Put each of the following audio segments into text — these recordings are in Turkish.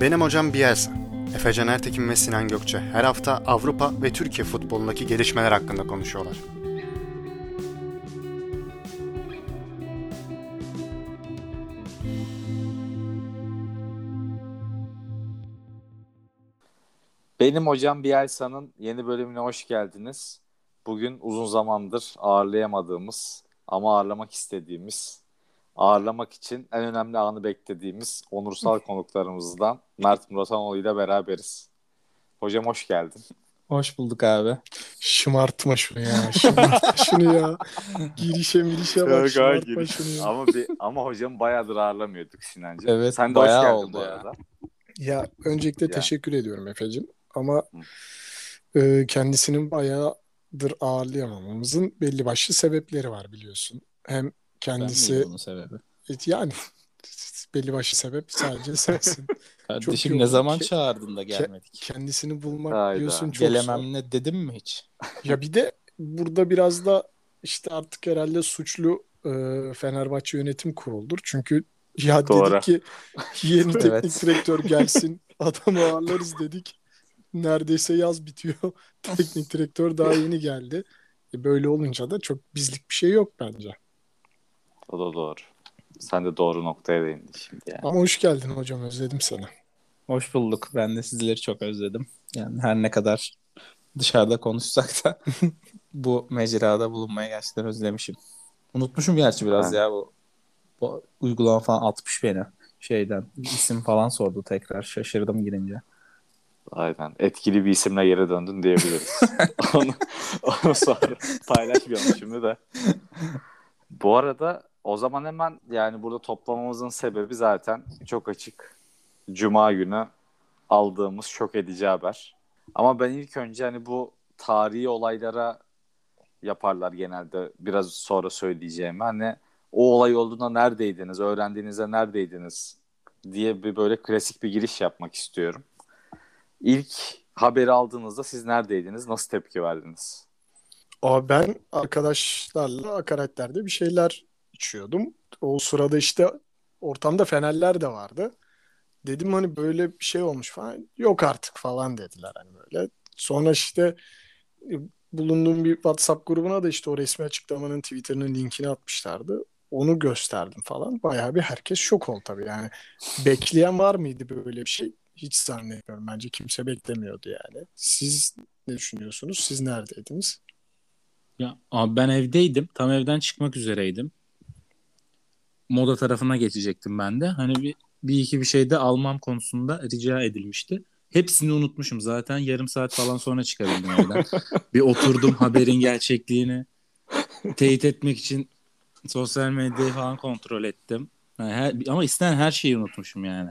Benim hocam Bielsa. Efecan Ertekin ve Sinan Gökçe her hafta Avrupa ve Türkiye futbolundaki gelişmeler hakkında konuşuyorlar. Benim hocam Bielsa'nın yeni bölümüne hoş geldiniz. Bugün uzun zamandır ağırlayamadığımız ama ağırlamak istediğimiz, ağırlamak için en önemli anı beklediğimiz onursal konuklarımızdan Mert Muratanoğlu ile beraberiz. Hocam hoş geldin. Hoş bulduk abi. Şımartma şunu ya. Şımartma şunu ya. Girişe mirişe bak. Yok, Şımartma giriş. şunu ya. Ama bir ama hocam bayağıdır ağırlamıyorduk Sinancığım. Evet, Sen de bayağı hoş geldin oldu bu ya. arada. Ya öncelikle Ya. teşekkür ediyorum Efe'cim. Ama e, kendisinin bayağıdır ağırlayamamamızın belli başlı sebepleri var biliyorsun. Hem kendisi bunun sebebi? yani belli başlı sebep sadece sensin. Kardeşim iyi ne zaman ki- çağırdın da gelmedik? Kendisini bulmak Hayda. biliyorsun çok zor. Gelemem ne dedim mi hiç? Ya bir de burada biraz da işte artık herhalde suçlu e, Fenerbahçe yönetim kuruludur. Çünkü ya Doğru. dedik ki yeni teknik Evet. direktör gelsin adamı ağırlarız dedik. Neredeyse yaz bitiyor. teknik direktör daha yeni geldi. E böyle olunca da çok bizlik bir şey yok bence. O da doğru. Sen de doğru noktaya değindin şimdi yani. Ama hoş geldin hocam özledim seni. Hoş bulduk. Ben de sizleri çok özledim. Yani her ne kadar dışarıda konuşsak da bu mecrada bulunmayı gerçekten özlemişim. Unutmuşum gerçi biraz Ben- ya bu, bu uygulama falan atmış beni şeyden. isim falan sordu tekrar. Şaşırdım girince. Aynen. Etkili bir isimle geri döndün diyebiliriz. onu, onu sonra paylaşmayalım şimdi de. Bu arada o zaman hemen yani burada toplamamızın sebebi zaten çok açık. Cuma günü aldığımız şok edici haber. Ama ben ilk önce hani bu tarihi olaylara yaparlar genelde biraz sonra söyleyeceğim. Hani o olay olduğunda neredeydiniz, öğrendiğinizde neredeydiniz diye bir böyle klasik bir giriş yapmak istiyorum. İlk haberi aldığınızda siz neredeydiniz? Nasıl tepki verdiniz? Aa, ben arkadaşlarla Akaretler'de bir şeyler içiyordum. O sırada işte ortamda Fenerler de vardı. Dedim hani böyle bir şey olmuş falan. Yok artık falan dediler hani böyle. Sonra işte e, bulunduğum bir WhatsApp grubuna da işte o resmi açıklamanın Twitter'ının linkini atmışlardı. Onu gösterdim falan. Bayağı bir herkes şok oldu tabii yani. Bekleyen var mıydı böyle bir şey? Hiç zannetmiyorum. Bence kimse beklemiyordu yani. Siz ne düşünüyorsunuz? Siz neredeydiniz? Ya abi ben evdeydim. Tam evden çıkmak üzereydim. Moda tarafına geçecektim ben de. Hani bir, bir iki bir şey de almam konusunda rica edilmişti. Hepsini unutmuşum zaten. Yarım saat falan sonra çıkabildim evden. bir oturdum haberin gerçekliğini teyit etmek için sosyal medyayı falan kontrol ettim. Yani her- ama istenen her şeyi unutmuşum yani.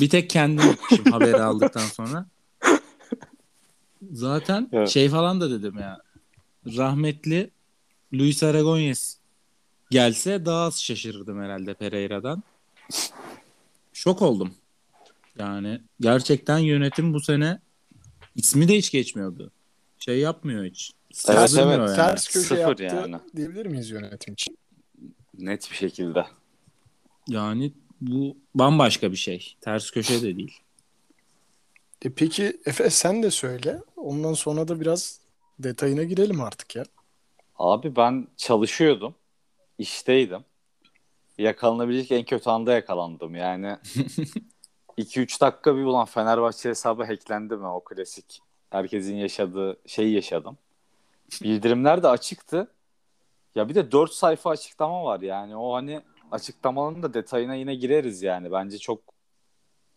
Bir tek kendim unutmuşum haberi aldıktan sonra. Zaten Evet. şey falan da dedim ya. Rahmetli Luis Aragonés gelse daha az şaşırırdım herhalde Pereira'dan. Şok oldum. Yani gerçekten yönetim bu sene ismi de hiç geçmiyordu. Şey yapmıyor hiç. Evet, evet. yani. Ters köşe Sıfır yaptı yani. diyebilir miyiz yönetim için? Net bir şekilde. Yani bu bambaşka bir şey. Ters köşe de değil. E peki Efe sen de söyle. Ondan sonra da biraz detayına girelim artık ya. Abi ben çalışıyordum. İşteydim. Yakalanabilecek en kötü anda yakalandım. Yani 2-3 dakika bir ulan Fenerbahçe hesabı hacklendi mi o klasik. Herkesin yaşadığı şeyi yaşadım. Bildirimler de açıktı. Ya bir de 4 sayfa açıklama var yani. O hani açıklamanın da detayına yine gireriz yani. Bence çok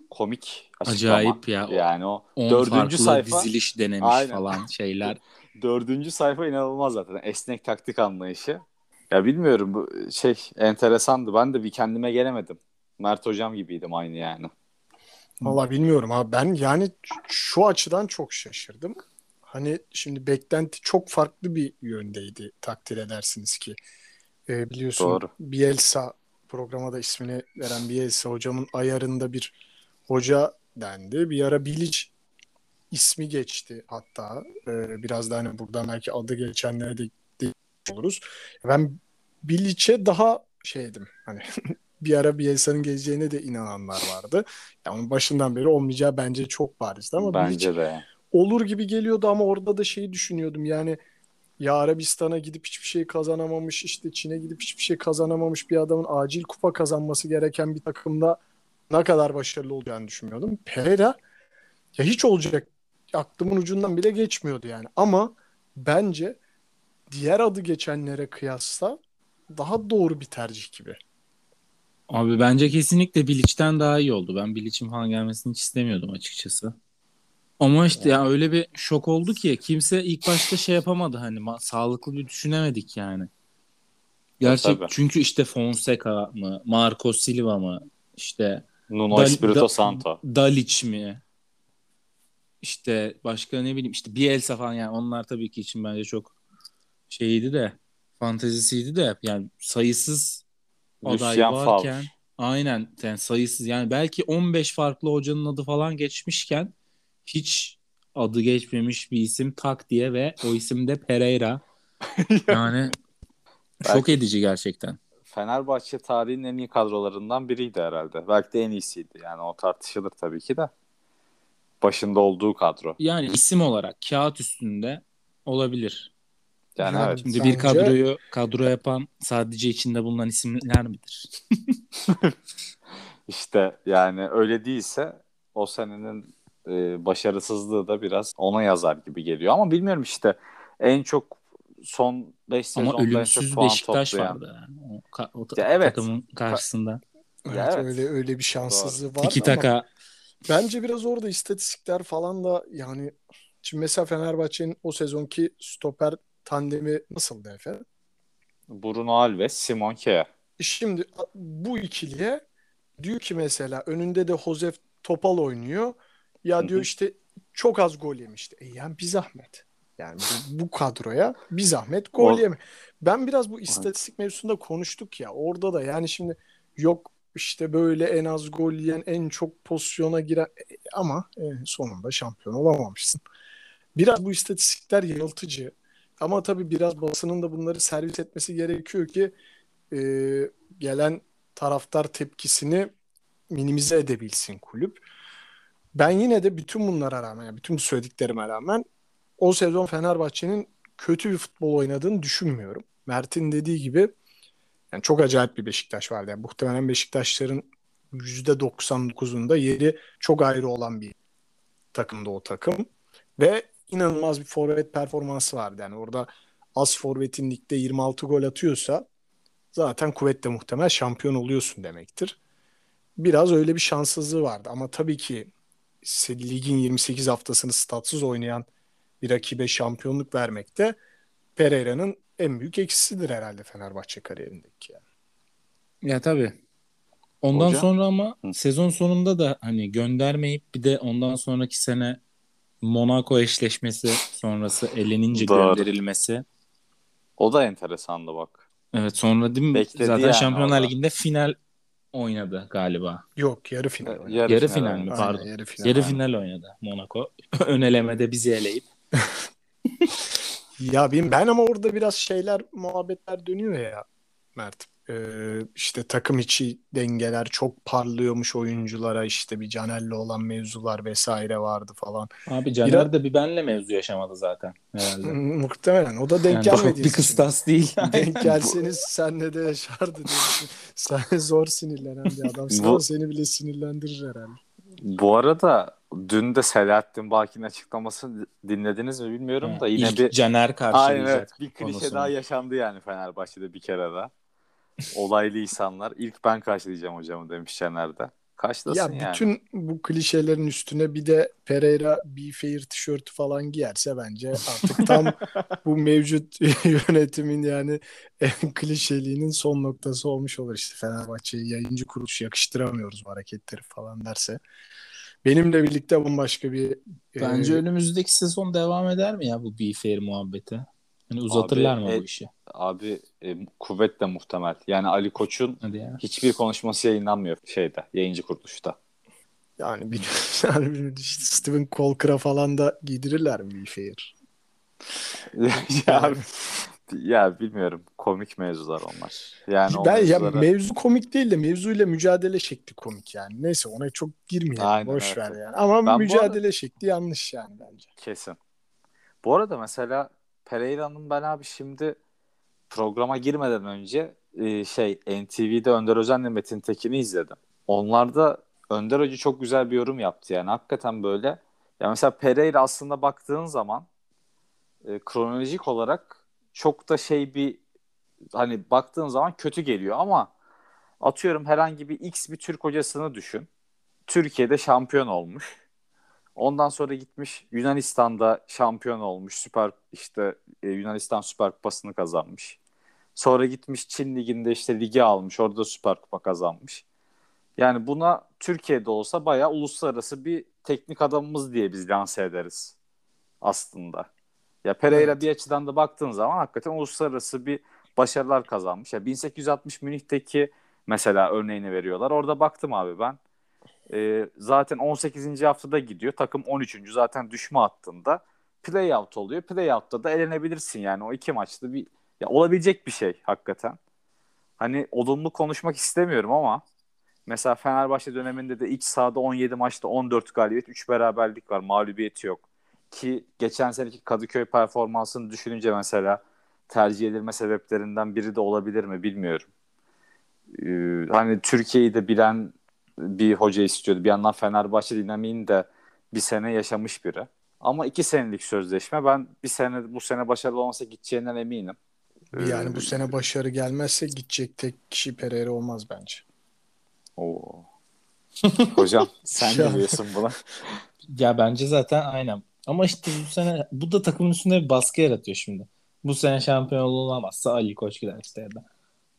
komik açıklama. Acayip ya. Yani o 10 dördüncü sayfa diziliş denemiş Aynen. falan şeyler. Dördüncü sayfa inanılmaz zaten. Esnek taktik anlayışı. Ya bilmiyorum bu şey enteresandı. Ben de bir kendime gelemedim. Mert hocam gibiydim aynı yani. Valla bilmiyorum abi. Ben yani şu açıdan çok şaşırdım. Hani şimdi beklenti çok farklı bir yöndeydi takdir edersiniz ki. E, biliyorsun Doğru. Bielsa programa da ismini veren Bielsa hocamın ayarında bir hoca dendi. Bir ara Bilic ismi geçti hatta. E, biraz da hani buradan belki adı geçenlere de oluruz. Ben Bilic'e daha şeydim hani bir ara Bielsa'nın geleceğine de inananlar vardı. Yani onun başından beri olmayacağı bence çok barizdi ama Bilic Bence de. olur gibi geliyordu ama orada da şeyi düşünüyordum yani ya Arabistan'a gidip hiçbir şey kazanamamış işte Çin'e gidip hiçbir şey kazanamamış bir adamın acil kupa kazanması gereken bir takımda ne kadar başarılı olacağını düşünmüyordum. Pereira ya hiç olacak aklımın ucundan bile geçmiyordu yani ama bence diğer adı geçenlere kıyasla daha doğru bir tercih gibi. Abi bence kesinlikle Bilic'ten daha iyi oldu. Ben Bilic'in falan gelmesini hiç istemiyordum açıkçası. Ama işte ya öyle bir şok oldu ki kimse ilk başta şey yapamadı hani ma- sağlıklı bir düşünemedik yani. Gerçek tabii. çünkü işte Fonseca mı, Marco Silva mı, işte Nuno Dal- Espirito Da- Santo. Dalic mi? İşte başka ne bileyim işte Bielsa falan yani onlar tabii ki için bence çok şeydi de fantezisiydi de yani sayısız aday Lucien varken Favre. aynen yani sayısız yani belki 15 farklı hocanın adı falan geçmişken hiç adı geçmemiş bir isim tak diye ve o isim de Pereira. Yani şok edici gerçekten. Fenerbahçe tarihinin en iyi kadrolarından biriydi herhalde. Belki de en iyisiydi. Yani o tartışılır tabii ki de. Başında olduğu kadro. Yani isim olarak kağıt üstünde olabilir. Yani Yani evet. Şimdi Bence- bir kadroyu kadro yapan sadece içinde bulunan isimler midir? İşte yani öyle değilse o senenin e, başarısızlığı da biraz ona yazar gibi geliyor. Ama bilmiyorum işte en çok son 5 Ama sezonda en çok ölümsüz Beşiktaş toplayan. vardı yani. O, ka- o ta- Ya evet. takımın karşısında. Evet, Ya evet. öyle öyle bir şanssızlığı vardı Tiki ama taka bence biraz orada istatistikler falan da yani şimdi mesela Fenerbahçe'nin o sezonki stoper tandemi nasıldı efendim? Bruno Alves, Simon Kjaer. Şimdi bu ikiliye diyor ki mesela önünde de Josef Topal oynuyor. Ya diyor işte çok az gol yemişti. E yani bir zahmet. Yani bu, bu kadroya bir zahmet gol yeme. Ben biraz bu istatistik mevzusunda konuştuk ya. Orada da yani şimdi yok işte böyle en az gol yiyen en çok pozisyona giren E, ama e, sonunda şampiyon olamamışsın. Biraz bu istatistikler yanıltıcı. Ama tabii biraz basının da bunları servis etmesi gerekiyor ki e, gelen taraftar tepkisini minimize edebilsin kulüp. Ben yine de bütün bunlara rağmen, yani bütün bu söylediklerime rağmen o sezon Fenerbahçe'nin kötü bir futbol oynadığını düşünmüyorum. Mert'in dediği gibi yani çok acayip bir Beşiktaş vardı. Yani muhtemelen Beşiktaşların %99'unda yeri çok ayrı olan bir takımda o takım. Ve inanılmaz bir forvet performansı vardı. Yani orada az forvetin ligde 26 gol atıyorsa zaten kuvvetle muhtemel şampiyon oluyorsun demektir. Biraz öyle bir şanssızlığı vardı. Ama tabii ki ligin 28 haftasını statsız oynayan bir rakibe şampiyonluk vermek de Pereira'nın en büyük eksisidir herhalde Fenerbahçe kariyerindeki. Yani. Ya tabii. Ondan Hocam? sonra ama Hı. sezon sonunda da hani göndermeyip bir de ondan sonraki sene Monaco eşleşmesi sonrası elenince Doğru. gönderilmesi. O da enteresandı bak. Evet sonra değil mi? Bekledi Zaten yani Şampiyonlar orada. Ligi'nde final oynadı galiba. Yok yarı final. oynadı. Yarı final mi? oynadı. Pardon. Aynen, yarı final. Yarı final oynadı Monaco. Ön elemede bizi eleyip. Ya benim, ben ama orada biraz şeyler muhabbetler dönüyor ya Mert. Ee, işte takım içi dengeler çok parlıyormuş oyunculara işte bir Caner'le olan mevzular vesaire vardı falan. Abi Caner Biraz- de bir benle mevzu yaşamadı zaten herhalde. Muhtemelen o da denk Yani gelmediği çok bir kıstas değil. Denk gelseniz senle de yaşardı. Sen zor sinirlenen bir adamsın Bu- ama seni bile sinirlendirir herhalde. Bu arada dün de Selahattin Baki'nin açıklamasını dinlediniz mi bilmiyorum da yine İlk bir Caner Aynen karşılayacak evet. Bir klişe konusunu. daha yaşandı yani Fenerbahçe'de bir kere daha. Olaylı insanlar. İlk ben karşılayacağım hocamı demiş Caner de. Karşılasın Ya yani. bütün bu klişelerin üstüne bir de Pereira Be Fair tişörtü falan giyerse bence artık tam bu mevcut yönetimin yani en klişeliğinin son noktası olmuş olur işte Fenerbahçe'ye yayıncı kuruluş yakıştıramıyoruz bu hareketleri falan derse. Benimle birlikte bambaşka bir Bence e, önümüzdeki sezon devam eder mi ya bu Be Fair muhabbeti? Hani uzatırlar Abi, mı e- bu işi? Abi e, kuvvetle muhtemel. Yani Ali Koç'un Hadi ya. hiçbir konuşması yayınlanmıyor şeyde, yayıncı kuruluşta. yani, bir, yani bir- Steven Colker'a falan da giydirirler mi Be Fair? ya, Ya bilmiyorum. Komik mevzular onlar. Yani o ben ya mevzulara- mevzu komik değil de mevzuyla mücadele şekli komik yani. Neyse ona çok girmeyelim. Aynen, boş evet. ver yani. Ama Ben mücadele şekli yanlış yani bence. Kesin. Bu arada mesela Pereira'nın ben abi şimdi programa girmeden önce e, şey NTV'de Önder Özen'le Metin Tekin'i izledim. Onlarda Önder Hoca çok güzel bir yorum yaptı yani hakikaten böyle. Ya mesela Pereira aslında baktığın zaman e, kronolojik olarak çok da şey bir hani baktığın zaman kötü geliyor ama atıyorum herhangi bir X bir Türk hocasını düşün. Türkiye'de şampiyon olmuş. Ondan sonra gitmiş Yunanistan'da şampiyon olmuş. Süper işte e, Yunanistan Süper Kupası'nı kazanmış. Sonra gitmiş Çin Ligi'nde işte ligi almış. Orada Süper Kupa kazanmış. Yani buna Türkiye'de olsa bayağı uluslararası bir teknik adamımız diye biz lanse ederiz aslında. Ya Pereira Evet. bir açıdan da baktığın zaman hakikaten uluslararası bir başarılar kazanmış. Ya 1860 Münih'teki mesela örneğini veriyorlar. Orada baktım abi ben. Ee, zaten 18. haftada gidiyor. Takım 13. zaten düşme hattında. Playout oluyor. Playout'ta da elenebilirsin yani. O iki maçta bir ya olabilecek bir şey hakikaten. Hani olumlu konuşmak istemiyorum ama mesela Fenerbahçe döneminde de iç sahada 17 maçta 14 galibiyet, 3 beraberlik var. Mağlubiyeti yok. Ki geçen seneki Kadıköy performansını düşününce mesela tercih edilme sebeplerinden biri de olabilir mi bilmiyorum. Ee, hani Türkiye'yi de bilen bir hoca istiyordu. Bir yandan Fenerbahçe dinamiğini de bir sene yaşamış biri. Ama iki senelik sözleşme. Ben bir sene bu sene başarılı olmasa gideceğinden eminim. Yani Ee, bu sene başarı gelmezse gidecek tek kişi Pereira olmaz bence. Oo. Hocam sen ne diyorsun buna? Ya bence zaten aynen. Ama işte bu sene bu da takımın üstünde bir baskı yaratıyor şimdi. Bu sene şampiyon olamazsa Ali Koç gider işte ya da.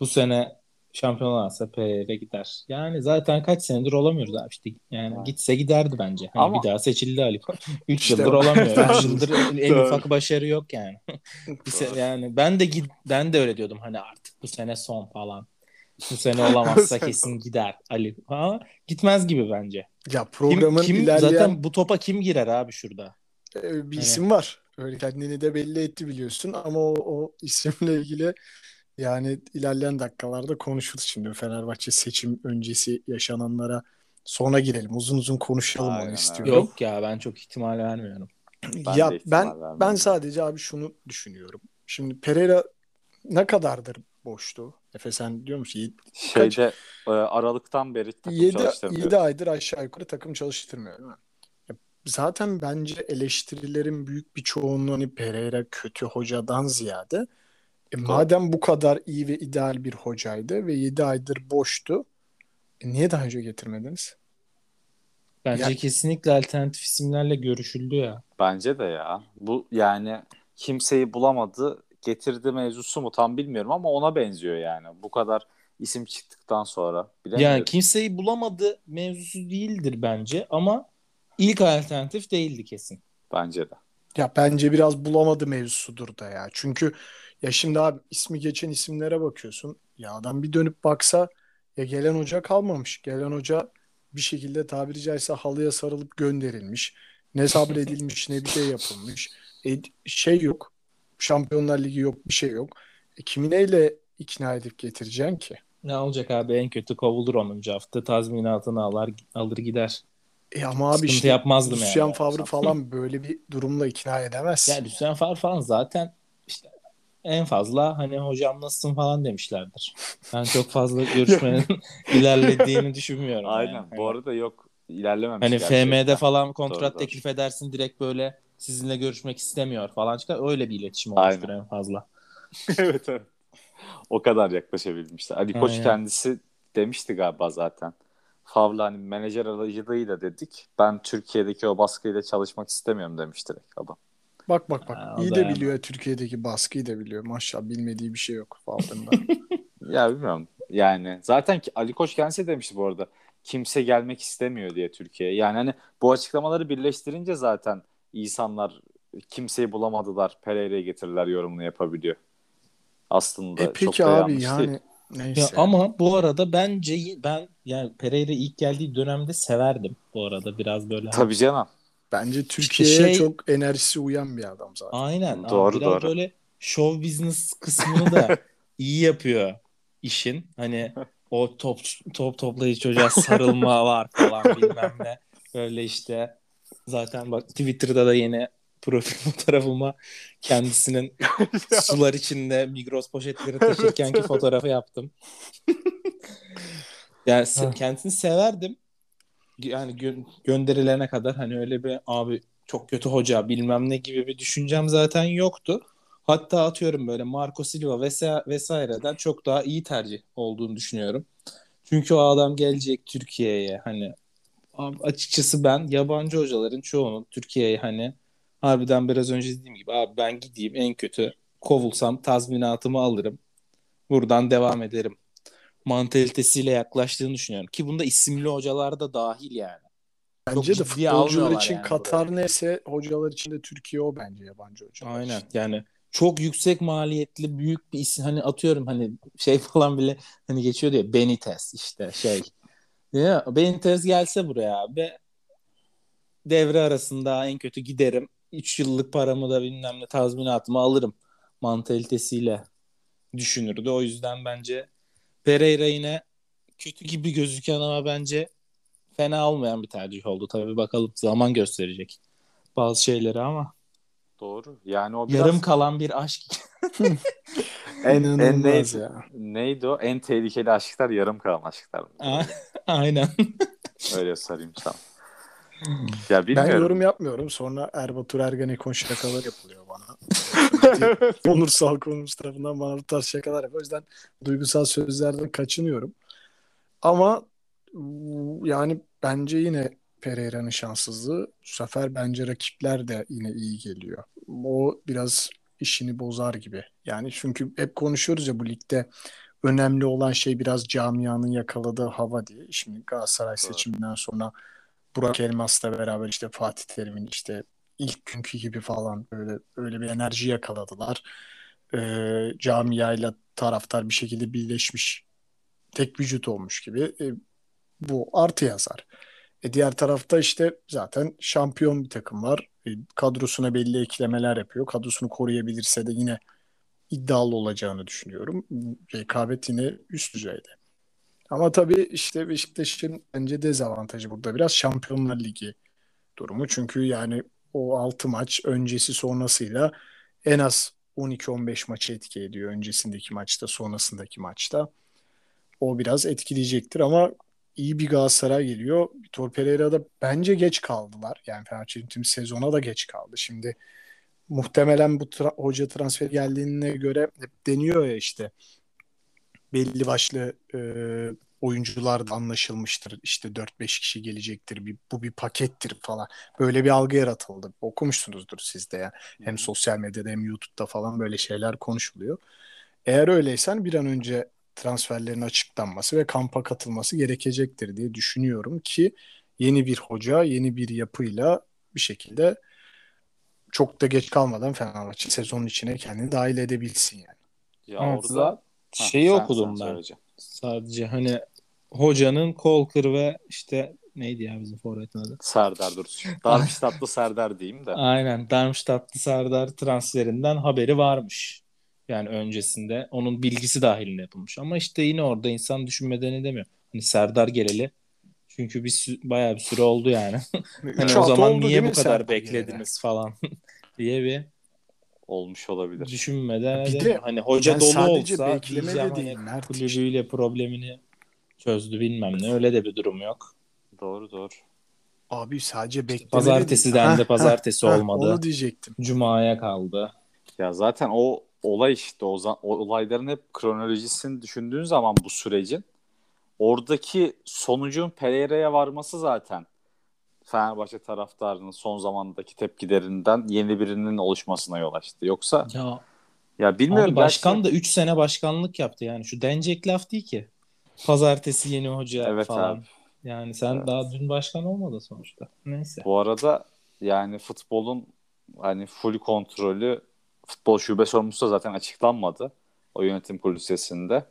Bu sene şampiyon olamazsa Pereira gider. Yani zaten kaç senedir olamıyoruz abi işte. Yani Evet. gitse giderdi bence. Hani Ama- bir daha seçildi Ali Koç. 3 İşte yıldır olamıyor. 3 yıldır en ufak başarı yok yani. Se- yani ben de gid- ben de öyle diyordum hani artık bu sene son falan. Bu sene olamazsa kesin gider Ali. Ama gitmez gibi bence. Ya Kim, programın kim ilerleyen zaten bu topa kim girer abi şurada? e, bir Hani- isim var. Öyle kendini de belli etti biliyorsun ama o, o isimle ilgili yani ilerleyen dakikalarda konuşuruz şimdi Fenerbahçe seçim öncesi yaşananlara sonra girelim. Uzun uzun konuşalım Aynen, onu istiyorum. Yok ya ben çok ihtimal vermiyorum. Ben ya ben vermiyorum. ben sadece abi şunu düşünüyorum. Şimdi Pereira ne kadardır boştu? Efe sen diyor musun? Şeyde e, Aralık'tan beri takım 7, çalıştırmıyor. 7 aydır aşağı yukarı takım çalıştırmıyor değil mi? Zaten bence eleştirilerin büyük bir çoğunluğu hani Pereira kötü hocadan ziyade e, madem bu kadar iyi ve ideal bir hocaydı ve 7 aydır boştu e, niye daha önce getirmediniz? Bence Ya- kesinlikle alternatif isimlerle görüşüldü ya. Bence de ya. Bu yani kimseyi bulamadı getirdi mevzusu mu tam bilmiyorum ama ona benziyor yani. Bu kadar isim çıktıktan sonra. Bilemiyorum. Yani kimseyi bulamadı mevzusu değildir bence ama ilk alternatif değildi kesin. Bence de. Ya bence biraz bulamadı mevzusudur da ya. Çünkü ya şimdi abi ismi geçen isimlere bakıyorsun. Ya adam bir dönüp baksa ya gelen hoca kalmamış. Gelen hoca bir şekilde tabiri caizse halıya sarılıp gönderilmiş. Ne sabredilmiş ne bir şey yapılmış. E, şey yok. Şampiyonlar Ligi yok bir şey yok. E, kimi neyle ikna edip getireceksin ki? Ne olacak abi en kötü kovulur 10. hafta tazminatını alır, alır gider. E ama abi Sıkıntı işte yapmazdım yani. Lucien Favre falan böyle bir durumla ikna edemez. Ya Lucien Favre falan zaten işte en fazla hani hocam nasılsın falan demişlerdir. Ben çok fazla görüşmenin ilerlediğini düşünmüyorum. Aynen. yani. Bu arada yok ilerlememiş Hani gerçekten. FM'de falan kontrat Doğru, doğru. teklif edersin direkt böyle sizinle görüşmek istemiyor falan çıkar. Öyle bir iletişim olmuştur Aynen. en fazla. evet evet. O kadar yaklaşabilmişler. Ali Koç Aynen. kendisi demişti galiba zaten. Favla hani menajer aracılığıyla dedik. Ben Türkiye'deki o baskıyla çalışmak istemiyorum demiş direkt adam. Bak bak bak. Ha, iyi de yani. biliyor Türkiye'deki baskıyı da biliyor. Maşallah bilmediği bir şey yok Favre'ın da. Ya bilmiyorum. Yani zaten ki Ali Koç kendisi demişti bu arada. Kimse gelmek istemiyor diye Türkiye'ye. Yani hani bu açıklamaları birleştirince zaten insanlar kimseyi bulamadılar. Pereira'yı getirirler yorumunu yapabiliyor. Aslında E çok peki da abi yanlış yani değil. neyse. Ya ama bu arada bence ben yani Pereira ilk geldiği dönemde severdim bu arada biraz böyle. Tabii canım. Bence Türkiye'ye şey- çok enerjisi uyan bir adam zaten. Aynen. abi Doğru, biraz doğru. böyle show business kısmını da iyi yapıyor işin. Hani o top top toplayıcı çocuğa sarılma var falan bilmem ne. Böyle işte zaten bak Twitter'da da yine profil fotoğrafıma kendisinin sular içinde Migros poşetleri taşırkenki fotoğrafı yaptım. yani se- kendisini severdim. Yani gö- gönderilene kadar hani öyle bir abi çok kötü hoca bilmem ne gibi bir düşüncem zaten yoktu. Hatta atıyorum böyle Marco Silva vesa- vesaireden çok daha iyi tercih olduğunu düşünüyorum. Çünkü o adam gelecek Türkiye'ye hani açıkçası ben yabancı hocaların çoğunun Türkiye'ye hani harbiden biraz önce dediğim gibi abi ben gideyim en kötü kovulsam tazminatımı alırım. Buradan devam ederim. Mantalitesiyle yaklaştığını düşünüyorum. Ki bunda isimli hocalar da dahil yani. Bence de ciddiye futbolcular için yani Katar neyse hocalar için de Türkiye o bence yabancı hocalar Aynen için. yani çok yüksek maliyetli büyük bir isim hani atıyorum hani şey falan bile hani geçiyor diye Benitez işte şey. Ya, Benitez gelse buraya abi devre arasında en kötü giderim. 3 yıllık paramı da bilmem ne tazminatımı alırım mantalitesiyle düşünürdü. O yüzden bence Pereira yine kötü gibi gözüken ama bence fena olmayan bir tercih oldu. Tabii bakalım zaman gösterecek bazı şeyleri ama Doğru. Yani o biraz yarım kalan bir aşk. en, en neydi, ya. neydi o? En tehlikeli aşklar yarım kalan aşklar. Aynen. Öyle sarayım sana. Ya Ben yorum yapmıyorum. Sonra Erbatur Ergenekon şakalar yapılıyor bana. Onur Salkoğlu'nun tarafından bana bu tarz şakalar yapıyor. O yüzden duygusal sözlerden kaçınıyorum. Ama yani bence yine Pereira'nın şanssızlığı. Bu sefer bence rakipler de yine iyi geliyor. O biraz işini bozar gibi. Yani çünkü hep konuşuyoruz ya bu ligde önemli olan şey biraz camianın yakaladığı hava diye. Şimdi Galatasaray seçiminden sonra Burak Elmas'la beraber işte Fatih Terim'in işte ilk günkü gibi falan böyle öyle bir enerji yakaladılar. Ee, camiayla taraftar bir şekilde birleşmiş tek vücut olmuş gibi. E, bu artı yazar. E, diğer tarafta işte zaten şampiyon bir takım var. E, kadrosuna belli eklemeler yapıyor. Kadrosunu koruyabilirse de yine iddialı olacağını düşünüyorum. Rekabet yine üst düzeyde. Ama tabii işte Beşiktaş'ın bence dezavantajı burada biraz Şampiyonlar Ligi durumu. Çünkü yani o 6 maç öncesi sonrasıyla en az 12-15 maçı etki ediyor. Öncesindeki maçta, sonrasındaki maçta. O biraz etkileyecektir ama iyi bir Galatasaray geliyor. Vitor Pereira'da bence geç kaldılar. Yani Fenerbahçe'nin tüm sezona da geç kaldı. Şimdi muhtemelen bu tra- hoca transfer geldiğine göre hep deniyor ya işte belli başlı e, oyuncular da anlaşılmıştır. İşte 4-5 kişi gelecektir. Bir, bu bir pakettir falan. Böyle bir algı yaratıldı. Okumuşsunuzdur siz de ya. Hem sosyal medyada hem YouTube'da falan böyle şeyler konuşuluyor. Eğer öyleysen bir an önce transferlerin açıklanması ve kampa katılması gerekecektir diye düşünüyorum ki yeni bir hoca, yeni bir yapıyla bir şekilde çok da geç kalmadan Fenerbahçe sezonun içine kendini dahil edebilsin yani. Ya Evet, orada za- Ha, şeyi sen- okudum sen ben. Sadece hani hocanın Kolkır ve işte neydi ya bizim forvetin adı? Serdar Dursun. Darmstadtlı Serdar diyeyim de. Aynen Darmstadtlı Serdar transferinden haberi varmış. Yani öncesinde onun bilgisi dahilinde yapılmış. Ama işte yine orada insan düşünmeden edemiyor. Hani Serdar geleli. Çünkü bir sü- bayağı bir süre oldu yani. Hani o zaman oldu niye bu kadar Serdar beklediniz falan diye bir Olmuş olabilir. düşünmeden Bir de edemiyor. Hani hoca yani dolu olsa bekleme de değil, hani kulübüyle problemini çözdü bilmem ne. Öyle de bir durum yok. Doğru doğru. Abi sadece bekleme Pazartesi de pazartesi olmadı. Onu diyecektim. Cuma'ya kaldı. Ya zaten o olay işte o, o olayların hep kronolojisini düşündüğün zaman bu sürecin oradaki sonucun Pereira'ya varması zaten Fenerbahçe taraftarının son zamandaki tepkilerinden yeni birinin oluşmasına yol açtı. Yoksa Ya ya bilmiyorum abi başkan belki- da 3 sene başkanlık yaptı yani. Şu denecek laf değil ki. Pazartesi yeni hoca Evet falan. abi. Yani sen Evet. daha dün başkan olmadın sonuçta. Neyse. Bu arada yani futbolun hani full kontrolü futbol şube sorumlusu zaten açıklanmadı. O yönetim kurulu sesinde.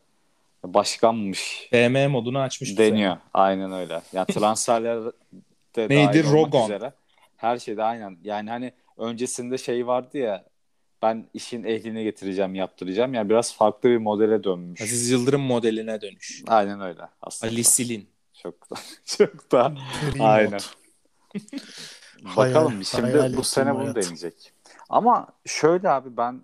Başkanmış BM modunu açmış deniyor. Aynen öyle. Yani transferler de Neydi? Rogon. üzere. Her şeyde aynen. Yani hani öncesinde şey vardı ya ben işin ehlini getireceğim, yaptıracağım. Yani biraz farklı bir modele dönmüş. Aziz Yıldırım modeline dönüş. Aynen öyle aslında. Ali Silin. Çok da çok da aynen. Hayal- Bakalım şimdi hayal bu sene ettiğim bunu hayat. deneyecek. Ama şöyle abi ben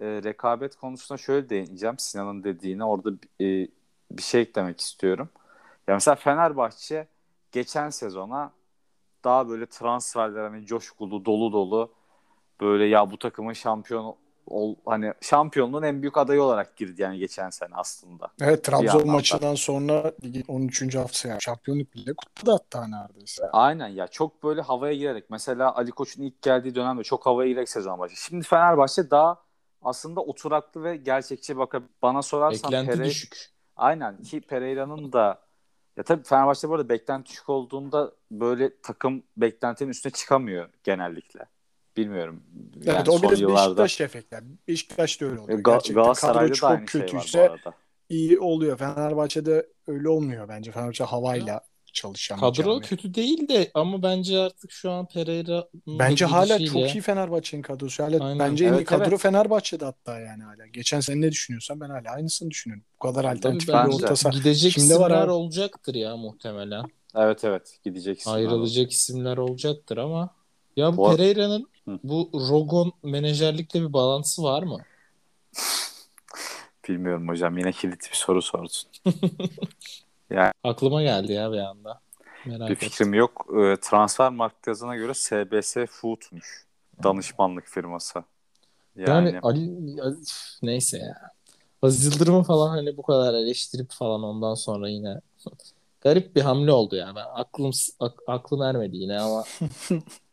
e, rekabet konusunda şöyle değineceğim Sinan'ın dediğine orada e, bir şey eklemek istiyorum. Ya mesela Fenerbahçe geçen sezona daha böyle transferler hani coşkulu dolu dolu böyle ya bu takımın şampiyon ol, hani şampiyonluğun en büyük adayı olarak girdi yani geçen sene aslında. Evet Trabzon maçından sonra ligin 13. haftası yani şampiyonluk bile kutladı hatta neredeyse. Aynen ya çok böyle havaya girerek mesela Ali Koç'un ilk geldiği dönemde çok havaya girerek sezon başladı. Şimdi Fenerbahçe daha aslında oturaklı ve gerçekçi bakıp bana sorarsan Beklenti Pere- düşük. Aynen ki Pereira'nın da ya tabii Fenerbahçe bu arada beklenti düşük olduğunda böyle takım beklentinin üstüne çıkamıyor genellikle. Bilmiyorum. Yani Evet o son biraz yıllarda. Beşiktaş. Yani Beşiktaş da öyle oluyor. Ga- Gerçekten Galatasaray'da kadro da çok şey var bu kötüyse arada. iyi oluyor. Fenerbahçe'de öyle olmuyor bence. Fenerbahçe havayla çalışan bir Kadro cami. kötü değil de ama bence artık şu an Pereira Bence hala çok iyi Fenerbahçe'nin kadrosu. Hala Aynen. bence en iyi kadro evet. Fenerbahçe'de hatta yani hala. Geçen sene ne düşünüyorsan ben hala aynısını düşünüyorum. Bu kadar alternatif bir orta saha. Gidecek var isimler abi? olacaktır ya muhtemelen. Evet evet gideceksin. Ayrılacak isimler olacaktır ama ya Bu- Pereira'nın Hı. bu Rogon menajerlikle bir bağlantısı var mı? Bilmiyorum hocam yine kilit bir soru sordun. Aklıma geldi ya bir anda. Merak Bir ettim. fikrim yok. Ee, transfer market yazına göre SBS Food'muş. Danışmanlık firması. Yani, Yani, Ali neyse ya. Aziz Yıldırım'ı falan hani bu kadar eleştirip falan ondan sonra yine garip bir hamle oldu ya. Ben aklım ak- aklım ermedi yine ama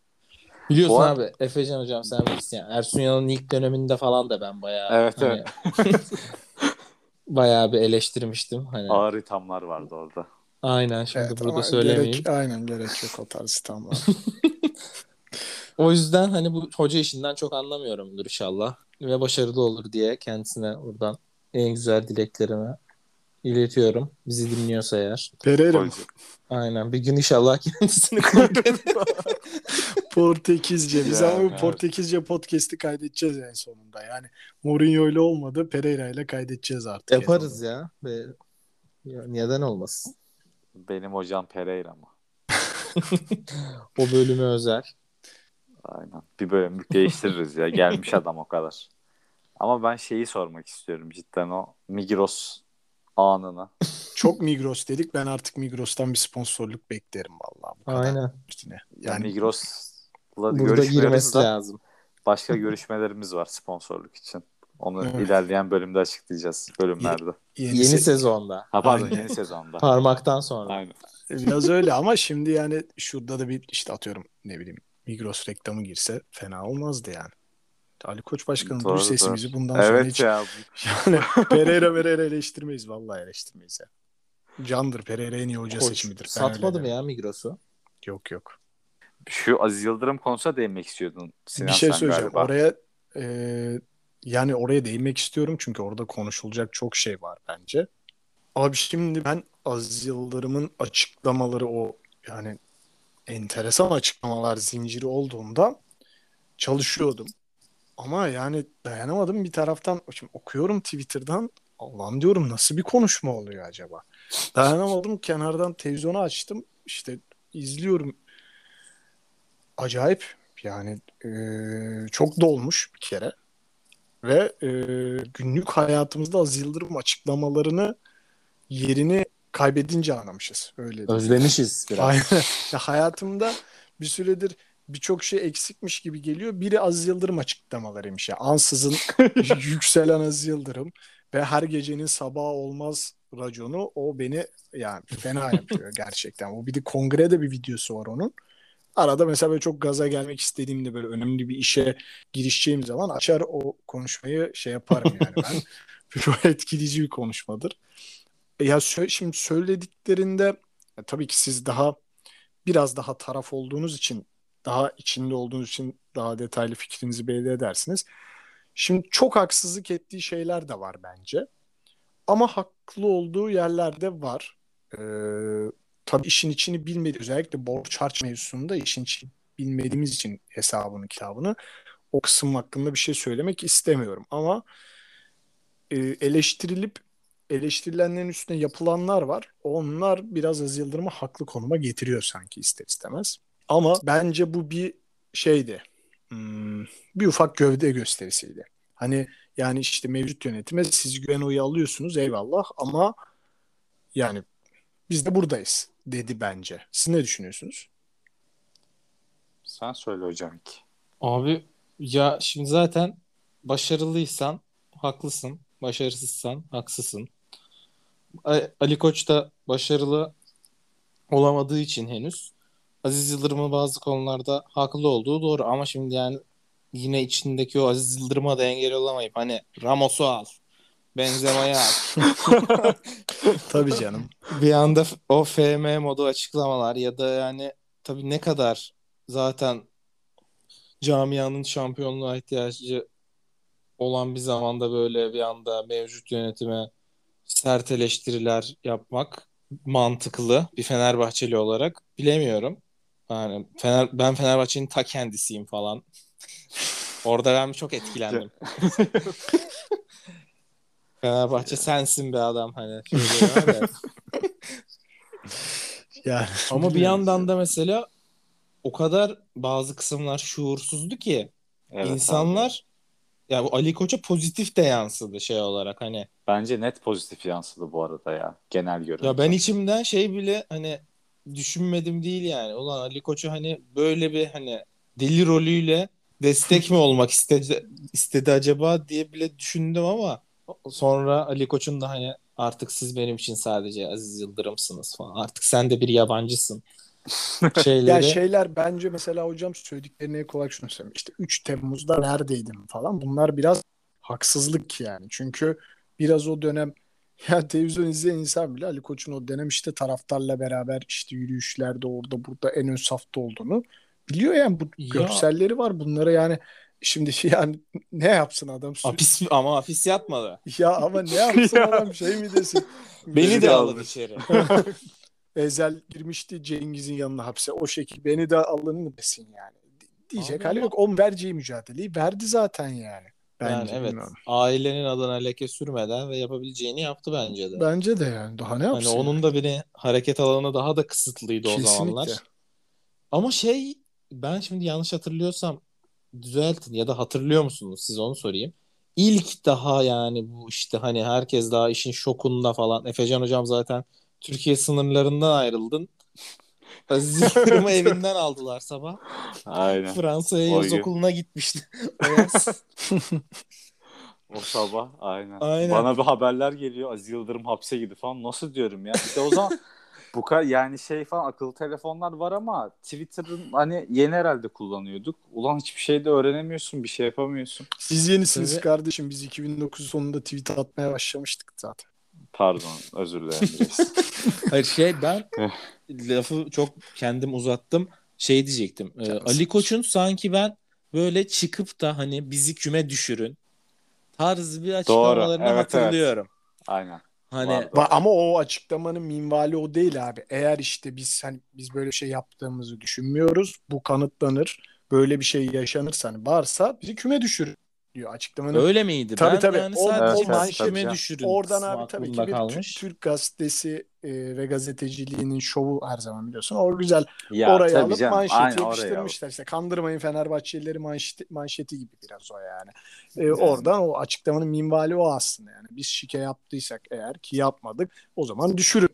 biliyorsun Bu abi Efecan hocam sen bilirsin ya. Ersun Yanal'ın ilk döneminde falan da ben bayağı Evet, hani, bayağı bir eleştirmiştim hani. ağır ithamlar vardı orada. Aynen şimdi Evet, burada söylemeyeyim. Gerek, aynen gerek yok o tarz tamam. O yüzden hani bu hoca işinden çok anlamıyorumdur inşallah. Ve başarılı olur diye kendisine buradan en güzel dileklerimi iletiyorum. Bizi dinliyorsa eğer. Pereira Aynen. Bir gün inşallah kendisini konuk. Portekizce. Biz Ya, ama bu evet. Portekizce podcast'i kaydedeceğiz en sonunda. Yani Mourinho ile olmadı. Pereira ile kaydedeceğiz artık. Yaparız ya. Ve ya neden olmasın? Benim hocam Pereira mı? O bölümü özel. Aynen. Bir bölümlük değiştiririz ya. Gelmiş adam o kadar. Ama ben şeyi sormak istiyorum cidden o Migros anını. Çok Migros dedik. Ben artık Migros'tan bir sponsorluk beklerim vallahi. Bu kadar Aynen. üstüne. Yani Yani Migros'la Burada görüşmüyoruz girmesi da lazım. başka görüşmelerimiz var sponsorluk için. Onu Evet. ilerleyen bölümde açıklayacağız bölümlerde. yeni, Yeni se- sezonda. Ha pardon Aynen. yeni sezonda. Parmaktan sonra. Aynen. biraz öyle ama şimdi yani şurada da bir işte atıyorum ne bileyim Migros reklamı girse fena olmazdı yani. Ali Koç Başkanım Doğru, duy sesimizi doğru. bundan sonra Evet hiç ya. yani Pereira Pereira eleştirmeyiz vallahi eleştirmeyiz ya. Candır Pereira en iyi hoca Koç seçimidir. Ben satmadı mı ya Migros'u? Yok yok. Şu Aziz Yıldırım konusuna değinmek istiyordun Sinan bir şey sen söyleyeceğim. galiba. Oraya e, yani oraya değinmek istiyorum çünkü orada konuşulacak çok şey var bence. Abi şimdi ben Aziz Yıldırım'ın açıklamaları o yani enteresan açıklamalar zinciri olduğunda çalışıyordum. Ama yani dayanamadım bir taraftan. Şimdi okuyorum Twitter'dan. Allah'ım diyorum nasıl bir konuşma oluyor acaba? Dayanamadım kenardan televizyonu açtım. İşte izliyorum. Acayip yani e, çok dolmuş bir kere. Ve e, günlük hayatımızda Aziz Yıldırım açıklamalarını yerini kaybedince anlamışız. Öyle. Özlemişiz biraz. Aynen. Ya hayatımda bir süredir birçok şey eksikmiş gibi geliyor. Biri Aziz Yıldırım açıklamalarıymış ya. Ansızın yükselen Aziz Yıldırım ve her gecenin sabahı olmaz raconu o beni yani fena yapıyor gerçekten. O bir de kongrede bir videosu var onun. Arada mesela böyle çok gaza gelmek istediğimde böyle önemli bir işe girişeceğim zaman açar o konuşmayı şey yaparım yani ben. Çok etkileyici bir konuşmadır. Ya sö- şimdi söylediklerinde ya tabii ki siz daha biraz daha taraf olduğunuz için daha içinde olduğunuz için daha detaylı fikrinizi belli edersiniz. Şimdi çok haksızlık ettiği şeyler de var bence. Ama haklı olduğu yerler de var. Ee, tabii işin içini bilmedi. Özellikle borç harç mevzusunda işin içini bilmediğimiz için hesabını kitabını o kısım hakkında bir şey söylemek istemiyorum ama e, eleştirilip eleştirilenlerin üstüne yapılanlar var. Onlar biraz Aziz Yıldırım'ı haklı konuma getiriyor sanki ister istemez. Ama bence bu bir şeydi. Hmm, bir ufak gövde gösterisiydi. Hani yani işte mevcut yönetime siz güven oyu alıyorsunuz eyvallah ama yani biz de buradayız dedi bence. Siz ne düşünüyorsunuz? Sen söyle hocam ki. Abi ya şimdi zaten başarılıysan haklısın. Başarısızsan haksızsın. Ali Koç da başarılı olamadığı için henüz Aziz Yıldırım'ın bazı konularda haklı olduğu doğru ama şimdi yani yine içindeki o Aziz Yıldırım'a da engel olamayıp hani Ramos'u al, Benzema'yı al. Tabii canım. Bir anda o FM modu açıklamalar ya da yani tabii ne kadar zaten camianın şampiyonluğa ihtiyacı olan bir zamanda böyle bir anda mevcut yönetime sert eleştiriler yapmak mantıklı bir Fenerbahçeli olarak bilemiyorum. Yani Fener, ben Fenerbahçe'nin ta kendisiyim falan. Orada ben çok etkilendim. Fenerbahçe sensin be adam hani. şöyle. Yani Ama bir yandan da mesela o kadar bazı kısımlar şuursuzdu ki Evet abi. insanlar ya bu Ali Koç'a pozitif de yansıdı şey olarak hani Bence net pozitif yansıdı bu arada ya. Genel görüntü. ya ben içimden şey bile hani düşünmedim değil yani. Ulan Ali Koç'a hani böyle bir hani deli rolüyle destek mi olmak istedi istedi acaba diye bile düşündüm ama sonra Ali Koç'un da hani artık siz benim için sadece Aziz Yıldırım'sınız falan. Artık sen de bir yabancısın. Şeyleri. Ya şeyler bence mesela hocam söylediklerine ek olarak şunu söyleyeyim. İşte 3 Temmuz'da neredeydim falan. Bunlar biraz haksızlık yani. Çünkü biraz o dönem ya televizyon izleyen insan bile Ali Koç'un o dönem işte taraftarla beraber işte yürüyüşlerde orada burada en ön safta olduğunu biliyor yani bu Ya. görselleri var bunlara yani şimdi yani ne yapsın adam Apis, ama hapis yatmadı. ya ama ne yapsın Ya. adam şey mi desin Beni de alın içeri. Ezel girmişti Cengiz'in yanına hapse. O şekil beni de alın mı desin yani. Di- Diyecek hali yok. O vereceği mücadeleyi verdi zaten yani. Bence yani evet. bilmiyorum. Ailenin adına leke sürmeden ve yapabileceğini yaptı bence de. Bence de yani. Daha ne Hani yapsın? onun da bir hareket alanı daha da kısıtlıydı o Kesinlikle. zamanlar. Ama şey ben şimdi yanlış hatırlıyorsam düzeltin ya da hatırlıyor musunuz siz onu sorayım. İlk daha yani bu işte hani herkes daha işin şokunda falan. Efecan hocam zaten Türkiye sınırlarından ayrıldın. Yıldırım'ı evinden aldılar sabah. Aynen. Fransa'ya yaz gün. okuluna gitmişti. O yaz. O sabah aynen. Aynen. Bana bir haberler geliyor. Aziz Yıldırım hapse girdi falan. Nasıl diyorum ya? Bir de o zaman bu kadar yani şey falan akıllı telefonlar var ama Twitter'ın hani yeni herhalde kullanıyorduk. Ulan hiçbir şey de öğrenemiyorsun, bir şey yapamıyorsun. Siz yenisiniz Tabii. kardeşim. Biz 2009 sonunda tweet atmaya başlamıştık zaten. Pardon, özür dilerim. Hayır şey ben lafı çok kendim uzattım. Şey diyecektim. Canım Ali Koç'un sanki ben böyle çıkıp da hani bizi küme düşürün tarz bir açıklamalarını evet, hatırlıyorum. Aynen. Hani Vardı. Va- Ama o açıklamanın minvali o değil abi. Eğer işte biz hani biz böyle bir şey yaptığımızı düşünmüyoruz. Bu kanıtlanır. Böyle bir şey yaşanırsa hani varsa bizi küme düşürür diyor açıklamanın. öyle miydi? Tabii, ben tabii. yani O- sadece tabii düşürün. Oradan abi tabii ki bir kalmış. Türk, gazetesi e, ve gazeteciliğinin şovu her zaman biliyorsun. O güzel Ya oraya alıp canım, manşeti aynen yapıştırmışlar. İşte kandırmayın Fenerbahçelileri manşeti, manşeti gibi biraz o yani. E. Oradan o açıklamanın minvali o aslında yani. Biz şike yaptıysak eğer ki yapmadık o zaman düşürün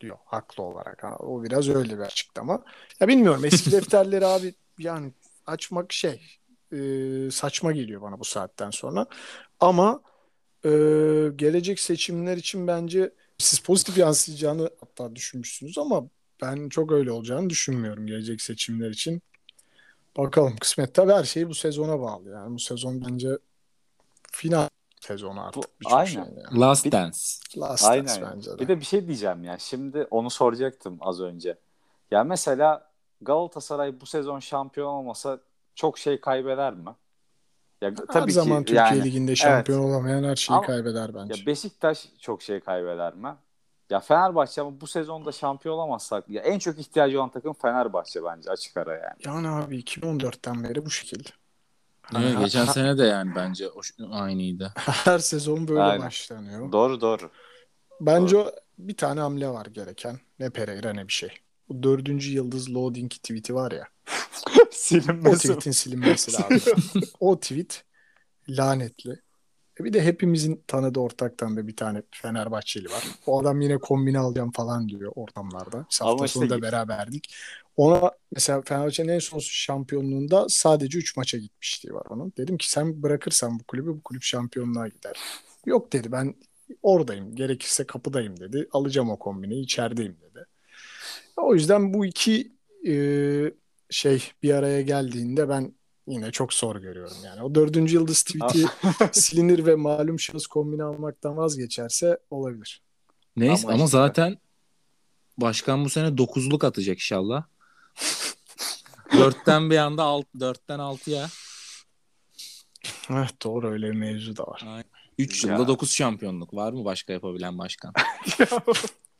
diyor haklı olarak. Ha, o biraz öyle bir açıklama. Ya bilmiyorum eski defterleri abi yani açmak şey e, saçma geliyor bana bu saatten sonra. Ama e, gelecek seçimler için bence siz pozitif yansıyacağını hatta düşünmüşsünüz ama ben çok öyle olacağını düşünmüyorum gelecek seçimler için. Bakalım kısmet. Tabii her şey bu sezona bağlı. Yani bu sezon bence final sezonu artık Bu- aynen. şey. Yani. Last Bir- Dance. Last Aynen. Dance bence de. Bir de bir şey diyeceğim ya. Şimdi onu soracaktım az önce. Ya mesela Galatasaray bu sezon şampiyon olmasa çok şey kaybeder mi? Ya her tabii zaman ki Türkiye yani Ligi'nde şampiyon olamayan her şeyi Ama- kaybeder bence. ya Beşiktaş çok şey kaybeder mi? Ya Fenerbahçe ama bu sezonda şampiyon olamazsak ya en çok ihtiyacı olan takım Fenerbahçe bence açık ara yani. Yani abi 2014'ten beri bu şekilde. Evet, Ha- geçen sene de yani bence o, aynıydı. Her sezon böyle Aynen. başlanıyor. Doğru doğru. Bence o- bir tane hamle var gereken. Ne Pereira ne bir şey. Bu dördüncü yıldız loading tweet'i var ya. O Silinmesi. tweet'in silinmesi lazım. o tweet lanetli. E bir de hepimizin tanıdığı ortaktan da bir tane Fenerbahçeli var. O adam yine kombine alacağım falan diyor ortamlarda. Biz hafta işte sonu da git- beraberdik. Ona mesela Fenerbahçe'nin en son şampiyonluğunda sadece 3 maça gitmişliği var onun. Dedim ki sen bırakırsan bu kulübü bu kulüp şampiyonluğa gider. Yok dedi ben oradayım. Gerekirse kapıdayım dedi. Alacağım o kombineyi içerideyim dedi. O yüzden bu iki e, şey bir araya geldiğinde ben yine çok zor görüyorum yani. O dördüncü yıldız tweet'i silinir ve malum şahıs kombine almaktan vazgeçerse olabilir. Neyse Ama ama, işte- zaten başkan bu sene dokuzluk atacak inşallah. Dörtten bir anda alt, dörtten altıya. Evet doğru öyle bir mevzu da var. Üç Ya. yılda dokuz şampiyonluk var mı başka yapabilen başkan?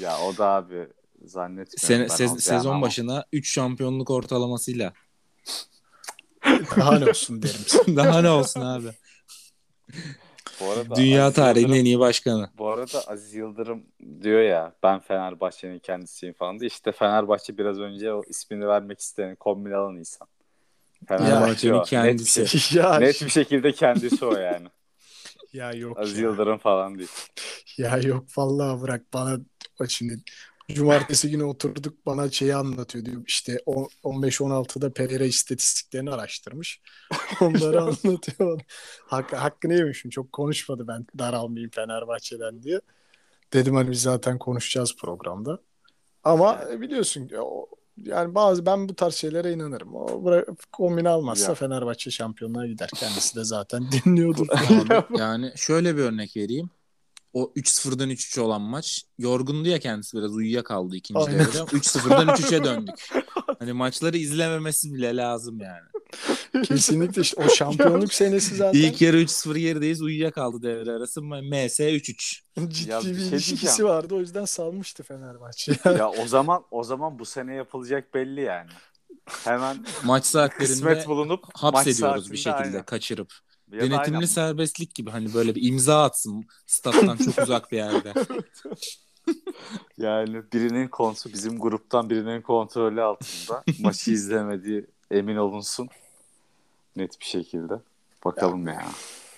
Ya o da abi zannetmiyorum. Sene, se- sezon ama. başına 3 şampiyonluk ortalamasıyla. Daha ne olsun derim. Daha ne olsun abi? Bu arada Dünya Aziz tarihinin Yıldırım- en iyi başkanı. Bu arada Aziz Yıldırım diyor ya ben Fenerbahçe'nin kendisiyim falan diye. İşte Fenerbahçe biraz önce o ismini vermek isteyen kombine alan insan. Fenerbahçe'nin o. Net bir, kendisi. şey- ya, net bir şekilde kendisi o yani. ya yok Aziz ya. Yıldırım falan değil. Ya yok vallahi bırak bana bak şimdi cumartesi günü oturduk bana şeyi anlatıyor diyor işte o- 15-16'da Pereira istatistiklerini araştırmış. Onları anlatıyor. Hak, hakkını yemişim çok konuşmadı ben daralmayayım Fenerbahçe'den diye. Dedim hani biz zaten konuşacağız programda. Ama biliyorsun yani bazı ben bu tarz şeylere inanırım. O kombine almazsa Ya. Fenerbahçe şampiyonluğa gider. Kendisi de zaten dinliyordur. Abi, yani şöyle bir örnek vereyim. O 3-0'dan 3-3 olan maç yorgundu ya kendisi biraz uyuyakaldı ikinci Aynen. devrede. 3-0'dan 3-3'e döndük. Hani maçları izlememesi bile lazım yani. Kesinlikle işte o şampiyonluk senesi zaten İlk yarı 3-0 gerideyiz uyuyakaldı devre arası. MS 3-3. ciddi Ya bir bir, şey ilişkisi vardı. O yüzden salmıştı Fenerbahçe. ya o zaman o zaman bu sene yapılacak belli yani. Hemen Maç saatlerinde kısmet bulunup maç hapsediyoruz bir saatinde şekilde aynen. kaçırıp. Ya Denetimli aynen. serbestlik gibi hani böyle bir imza atsın stat'tan çok uzak bir yerde. Yani birinin konusu bizim gruptan birinin kontrolü altında. Maçı izlemediği emin olunsun. Net bir şekilde. Bakalım ya.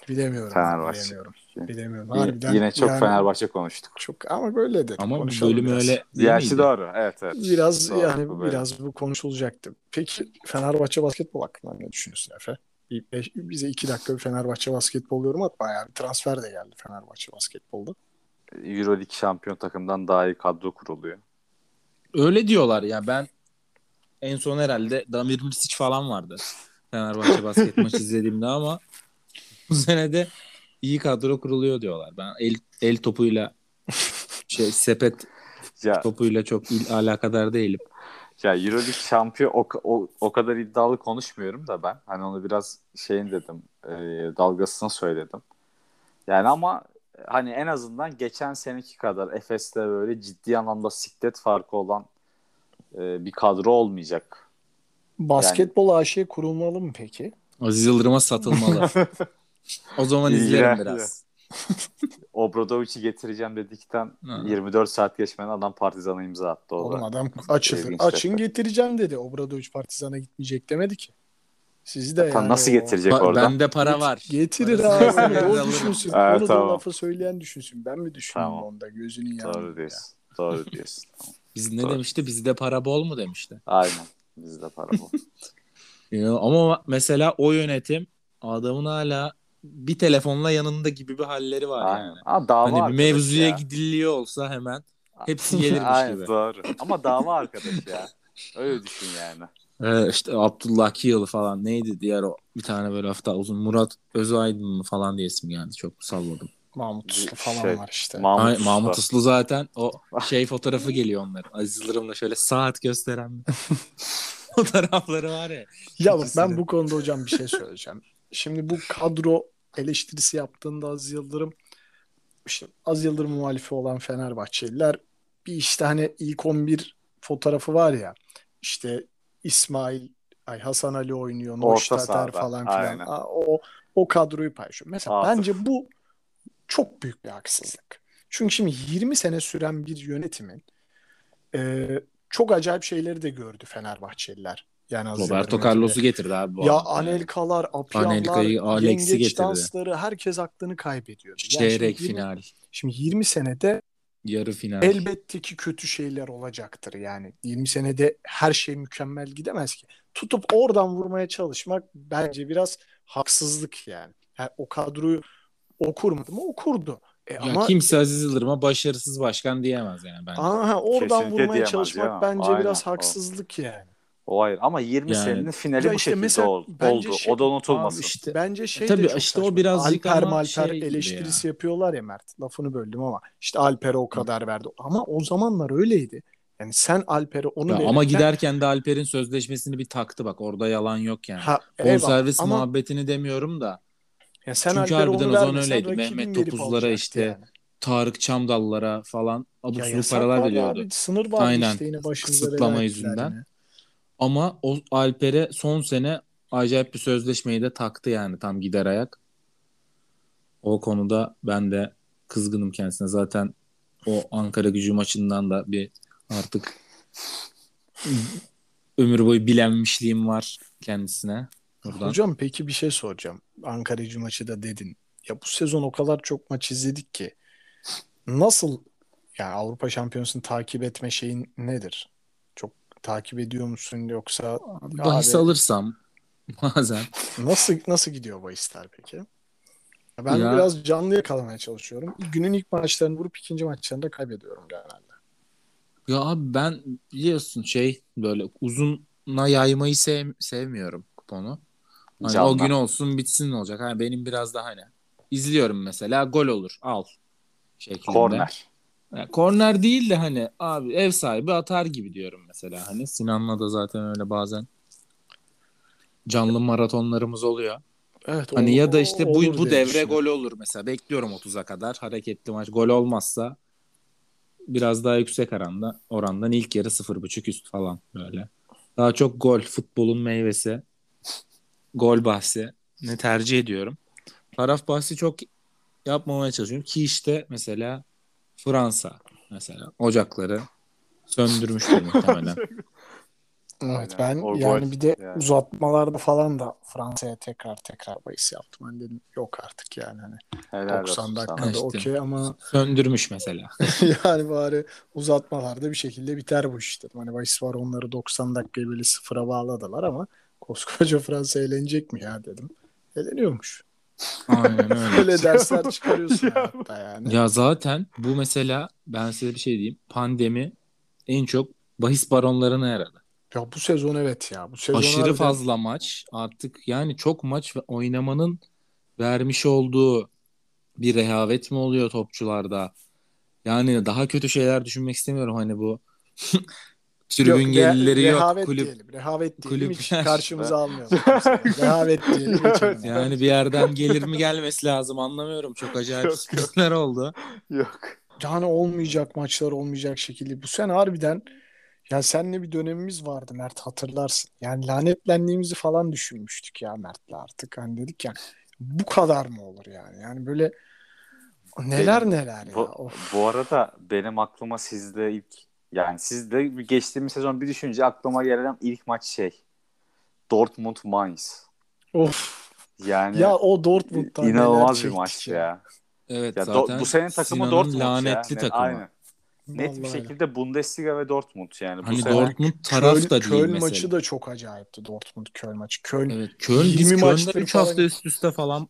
Bilemiyorum. Fenerbahçe. Bilemiyorum. Bilemiyorum. Yine, Harbiden yine çok yani Fenerbahçe konuştuk. Çok ama böyle dedik. Ama bölüm biraz. öyle Gerçi doğru. Evet evet. Biraz Doğru, yani bu böyle. biraz bu konuşulacaktı. Peki Fenerbahçe basketbol hakkında ne düşünüyorsun Efe? Bir beş- bize iki dakika bir Fenerbahçe basketbol yorum at. Bayağı bir transfer de geldi Fenerbahçe basketbolda. Euroleague şampiyon takımdan daha iyi kadro kuruluyor. Öyle diyorlar ya ben en son herhalde Damir Misic falan vardı. Fenerbahçe basket maçı izlediğimde ama bu sene de iyi kadro kuruluyor diyorlar. Ben el, el topuyla şey sepet Ya, topuyla çok il, alakadar değilim. Ya Euroleague şampiyon o, o, o kadar iddialı konuşmuyorum da ben. Hani onu biraz şeyin dedim. E, dalgasına söyledim. Yani ama hani en azından geçen seneki kadar Efes'te böyle ciddi anlamda siklet farkı olan e, bir kadro olmayacak. Basketbol AŞ kurulmalı mı peki? Aziz Yıldırım'a satılmalı. o zaman izlerim biraz. Obradovic'i getireceğim dedikten Ha. 24 saat geçmeden adam Partizan'a imza attı. O Oğlum da. adam İlginç açın getireceğim dedi. Obradovic Partizan'a gitmeyecek demedi ki. Sizi de Efendim yani nasıl o- getirecek Ba- oradan? bende para var. Getirir abi. o düşünsün. Evet, Onu da tamam. o lafı söyleyen düşünsün. Ben mi düşüneyim Tamam. onda? Gözünün yanında. Doğru diyorsun. Doğru diyorsun. Tamam. Biz ne Doğru. demişti? Bizde para bol mu demişti. Aynen. Bizde para. Ya, ama mesela o yönetim adamın hala bir telefonla yanında gibi bir halleri var Aynen. yani. Ama dava Hani bir mevzuya ya. gidiliyor olsa hemen hepsi gelirmiş Aynen, gibi. Doğru. Ama dava arkadaş ya. Öyle düşün yani. Ee, işte Abdullah Kiyalı falan neydi diğer o bir tane böyle hafta uzun Murat Özaydın falan diye isim geldi çok salladım. Mahmut Uslu falan Şey, var işte. Mahmut, Ay, Usta. Mahmut Uslu zaten o şey fotoğrafı geliyor onların. Aziz Yıldırım'la şöyle saat gösteren fotoğrafları var ya. Ya bak ben bu konuda hocam bir şey söyleyeceğim. Şimdi bu kadro eleştirisi yaptığında Aziz Yıldırım işte Aziz Yıldırım muhalifi olan Fenerbahçeliler bir işte hani ilk 11 fotoğrafı var ya işte İsmail Ay Hasan Ali oynuyor, Noştater falan filan. Aa, O o kadroyu paylaşıyor. Mesela Atıf. bence bu çok büyük bir haksızlık. Çünkü şimdi 20 sene süren bir yönetimin e, çok acayip şeyleri de gördü Fenerbahçeliler. Yani Aziz Roberto Carlos'u getirdi abi bu ya arada. Anelkalar, Anelka'yı, Alex'i getirdi. dansları herkes aklını kaybediyordu. Yani Çeyrek şimdi 20 final, Şimdi 20 senede yarı final. elbette ki kötü şeyler olacaktır yani. 20 senede her şey mükemmel gidemez ki. Tutup oradan vurmaya çalışmak bence biraz haksızlık yani. yani o kadroyu o kurmadı mı? O kurdu. E Ya ama kimse Aziz Yıldırım'a başarısız başkan diyemez yani bence. aha, oradan Kesinlikle vurmaya çalışmak ya. bence Aynen, biraz o. haksızlık yani. O ayrı. Ama 20 Yani- senenin finali Ya bu işte şekilde mesela oldu. bence oldu. şey- o da unutulmasın. İşte Bence şey Tabii de çok işte o saçma. birazcık Alper ama Malper şey eleştirisi yapıyorlar ya Mert. Lafını böldüm ama işte Alper'e o kadar verdi. Ama o zamanlar öyleydi. Yani sen Alper'e onu Ya verirken ama giderken de Alper'in sözleşmesini bir taktı bak orada yalan yok yani. ha, eyvallah. Bonservis ama muhabbetini demiyorum da ya sen Çünkü Alper'e harbiden onu o zaman öyleydi. Mehmet Topuzlara işte yani. Tarık Çamdallara falan abuk Ya yasak paralar veriyordu. Abi, sınır vardı Aynen. işte yine başımıza Kısıtlama bela yüzünden. yine. Ama o Alper'e son sene acayip bir sözleşmeyi de taktı yani tam gider ayak. O konuda ben de kızgınım kendisine. Zaten o Ankara gücü maçından da bir artık ömür boyu bilenmişliğim var kendisine. Buradan. Hocam peki bir şey soracağım. Ankara gücü maçı da dedin. Ya bu sezon o kadar çok maç izledik ki nasıl yani Avrupa Şampiyonası'nı takip etme şeyin nedir? Takip ediyor musun yoksa Bahis Abi- alırsam bazen nasıl nasıl gidiyor bahisler peki? Ben Ya- biraz canlı yakalamaya çalışıyorum. Günün ilk maçlarını vurup ikinci maçlarında kaybediyorum genelde. Ya abi ben biliyorsun şey böyle uzuna yaymayı sev, sevmiyorum kuponu. Hani Canlı. o gün olsun bitsin ne olacak. Hani benim biraz daha hani izliyorum mesela gol olur al şeklinde. Korner. Yani korner değil de hani abi ev sahibi atar gibi diyorum mesela. Hani Sinan'la da zaten öyle bazen canlı maratonlarımız oluyor. Evet, Hani o- ya da işte bu bu devre düşünüyorum. gol olur mesela. Bekliyorum 30'a kadar hareketli maç. Gol olmazsa biraz daha yüksek oranda orandan ilk yarı 0.5 üst falan böyle. Daha çok gol futbolun meyvesi. Gol bahsi ne tercih ediyorum. Taraf bahsi çok yapmamaya çalışıyorum ki işte mesela Fransa mesela ocakları söndürmüştür muhtemelen. Evet Aynen. ben O yani bir de yani. uzatmalarda falan da Fransa'ya tekrar tekrar bahis yaptım. Hani dedim yok artık yani hani Helal 90 olsun dakikada. İşte. okey ama Söndürmüş mesela. yani bari uzatmalarda bir şekilde biter bu iş dedim. Hani bahis var onları 90 dakikayı böyle sıfıra bağladılar ama koskoca Fransa eğlenecek mi ya dedim. Eğleniyormuş. Aynen öyle. Böyle dersler çıkarıyorsun hayatta yani. Ya zaten bu mesela ben size bir şey diyeyim. Pandemi en çok bahis baronlarına yaradı. Ya bu sezon evet ya. Bu sezon Aşırı harbiden- fazla maç artık yani çok maç ve oynamanın vermiş olduğu bir rehavet mi oluyor topçularda? Yani daha kötü şeyler düşünmek istemiyorum hani bu tribün Yok, re- gelirleri yok rehavet kulüp diyelim. Rehavet diyelim. Hiç kulüpler- karşımıza almayalım. rehavet diyelim. yani bir yerden gelir mi gelmesi lazım anlamıyorum. Çok acayip sürprizler oldu. Yok. Yani olmayacak maçlar olmayacak şekilde. Bu sene harbiden ya seninle bir dönemimiz vardı Mert hatırlarsın. Yani lanetlendiğimizi falan düşünmüştük ya Mert'le artık. Hani dedik ya bu kadar mı olur yani? Yani böyle neler Benim- neler ya. Bu, Of. bu arada benim aklıma sizde ilk yani sizde geçtiğimiz sezon bir düşünce aklıma gelen ilk maç şey Dortmund Mainz. Of. Yani Ya o Dortmund'dan neler inanılmaz bir maç ya. ya. Evet Ya zaten Do- bu senin takımı Sinan'ın Dortmund lanetli ya. Takımı. Aynen. Net bir Vallahi şekilde Bundesliga ve Dortmund yani. Bu Hani sene Dortmund taraf Köln, da değil Köln mesela. maçı da çok acayipti Dortmund Köln maçı. Köln Evet, Köln, 20 biz Köln'de maçtır 3 falan- hafta üst üste falan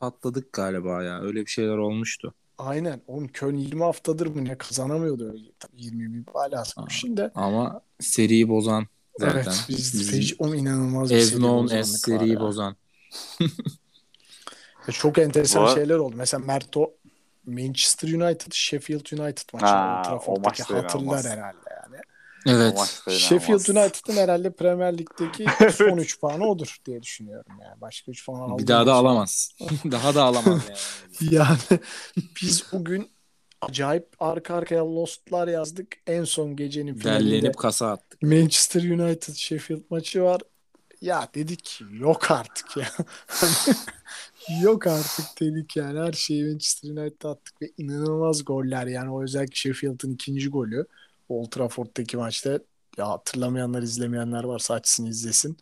patladık galiba ya. Öyle bir şeyler olmuştu. Aynen. Oğlum Köln 20 haftadır mı ne kazanamıyordu öyle. Tabii 20 bir balası Aa. şimdi. Ama seriyi bozan zaten. Evet biz, Bizim feci- o inanılmaz bir As seri bozanlık as var seriyi bozan. Ya Çok enteresan Bu ar- şeyler oldu. Mesela Mert o Manchester United, Sheffield United maçı Ha, o Trafford'daki maç da hatırlar inanılmaz. herhalde Evet. Sheffield. United'ın herhalde Premier Lig'deki son 3 puanı odur diye düşünüyorum yani. Başka 3 puan aldı. Bir daha da alamaz. daha da alamaz yani. Yani biz bugün acayip arka arkaya Lost'lar yazdık. En son gecenin finalinde Derlenip kasa attık. Manchester United Sheffield maçı var. Ya dedik yok artık ya. Yok artık dedik yani. Her şeyi Manchester United'a attık ve inanılmaz goller yani. O özellikle Sheffield'ın ikinci golü Old Trafford'daki maçta ya hatırlamayanlar izlemeyenler varsa açsın izlesin.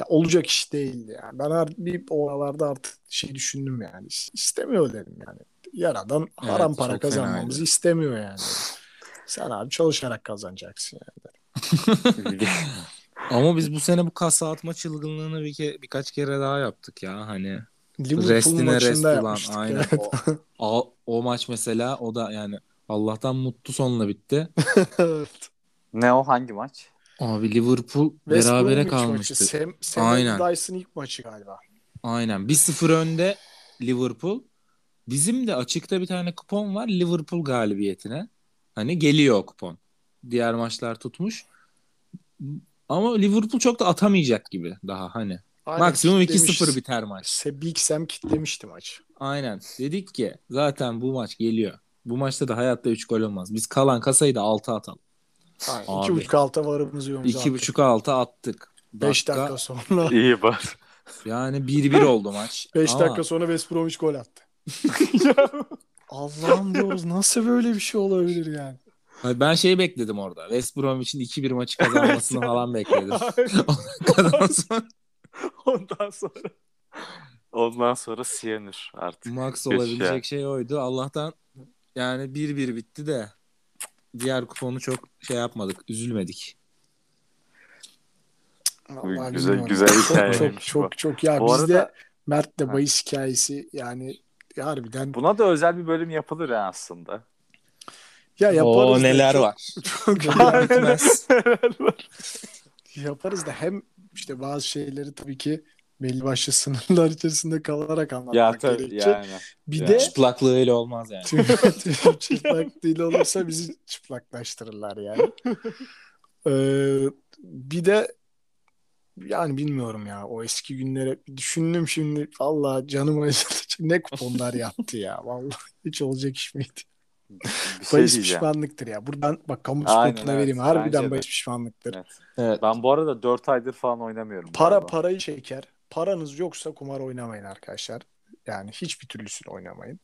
Ya olacak iş değildi yani. Ben her, bir oralarda artık şey düşündüm yani. İs- İstemiyor dedim yani. Yaradan haram Evet, para kazanmamızı istemiyor yani. Sen abi çalışarak kazanacaksın yani. Ama biz bu sene bu kasa atma çılgınlığını bir ke birkaç kere daha yaptık ya hani. Liverpool Restine rest ulan aynen. Evet. O, o, o maç mesela o da yani Allah'tan mutlu sonla bitti. Evet. Ne o hangi maç? Abi Liverpool West berabere Bromwich kalmıştı. Maçı. Sam, Sam Aynen. Allardyce'ın ilk maçı galiba. Aynen. 1-0 önde Liverpool. Bizim de açıkta bir tane kupon var Liverpool galibiyetine. Hani geliyor o kupon. Diğer maçlar tutmuş. Ama Liverpool çok da atamayacak gibi daha hani. Aynen, Maksimum kitlemiş. 2-0 biter maç. Se- Big Sam kitlemişti maçı. Aynen. Dedik ki zaten bu maç geliyor. Bu maçta da hayatta 3 gol olmaz. Biz kalan kasayı da 6 atalım. Aynen. Abi. İki buçuk alta varımızı yolumuza attık. 2.5 6 attık. 5 dakika sonra İyi var. Yani 1-1 oldu maç. 5 Ama dakika sonra West Bromwich gol attı. Allah'ım diyoruz nasıl böyle bir şey olabilir yani. Hayır, ben şey bekledim orada. West Bromwich'in 2-1 maçı kazanmasını falan bekledim. Ondan sonra Ondan sonra Ondan sonra Siyanür artık. Max olabilecek şey oydu. Allah'tan yani 1-1 bitti de diğer kuponu çok şey yapmadık. Üzülmedik. Vallahi Güzel- güzel çok, hikayeymiş çok, bu. çok çok ya Bu bizde arada- Mert'le bahis hikayesi yani harbiden Buna da özel bir bölüm yapılır ya aslında. ya yaparız O da neler çok- var. çok- Bitmez. yaparız da hem işte bazı şeyleri tabii ki belli başlı sınırlar içerisinde kalarak ya anlatmak tabii gerekecek. yani. Bir Yani. de Çıplaklığıyla olmaz yani. çıplak değil olursa bizi çıplaklaştırırlar yani. Ee, bir de yani bilmiyorum ya o eski günlere düşündüm şimdi Allah canım acıdı. Ne kuponlar yaptı ya. Vallahi hiç olacak iş miydi? Bir şey bahis pişmanlıktır ya. Buradan bak kamu spotuna evet. vereyim. Harbiden bahis pişmanlıktır. Evet. Evet. Ben bu arada 4 aydır falan oynamıyorum. Para galiba. parayı çeker. Paranız yoksa kumar oynamayın arkadaşlar. Yani hiçbir türlüsünü oynamayın.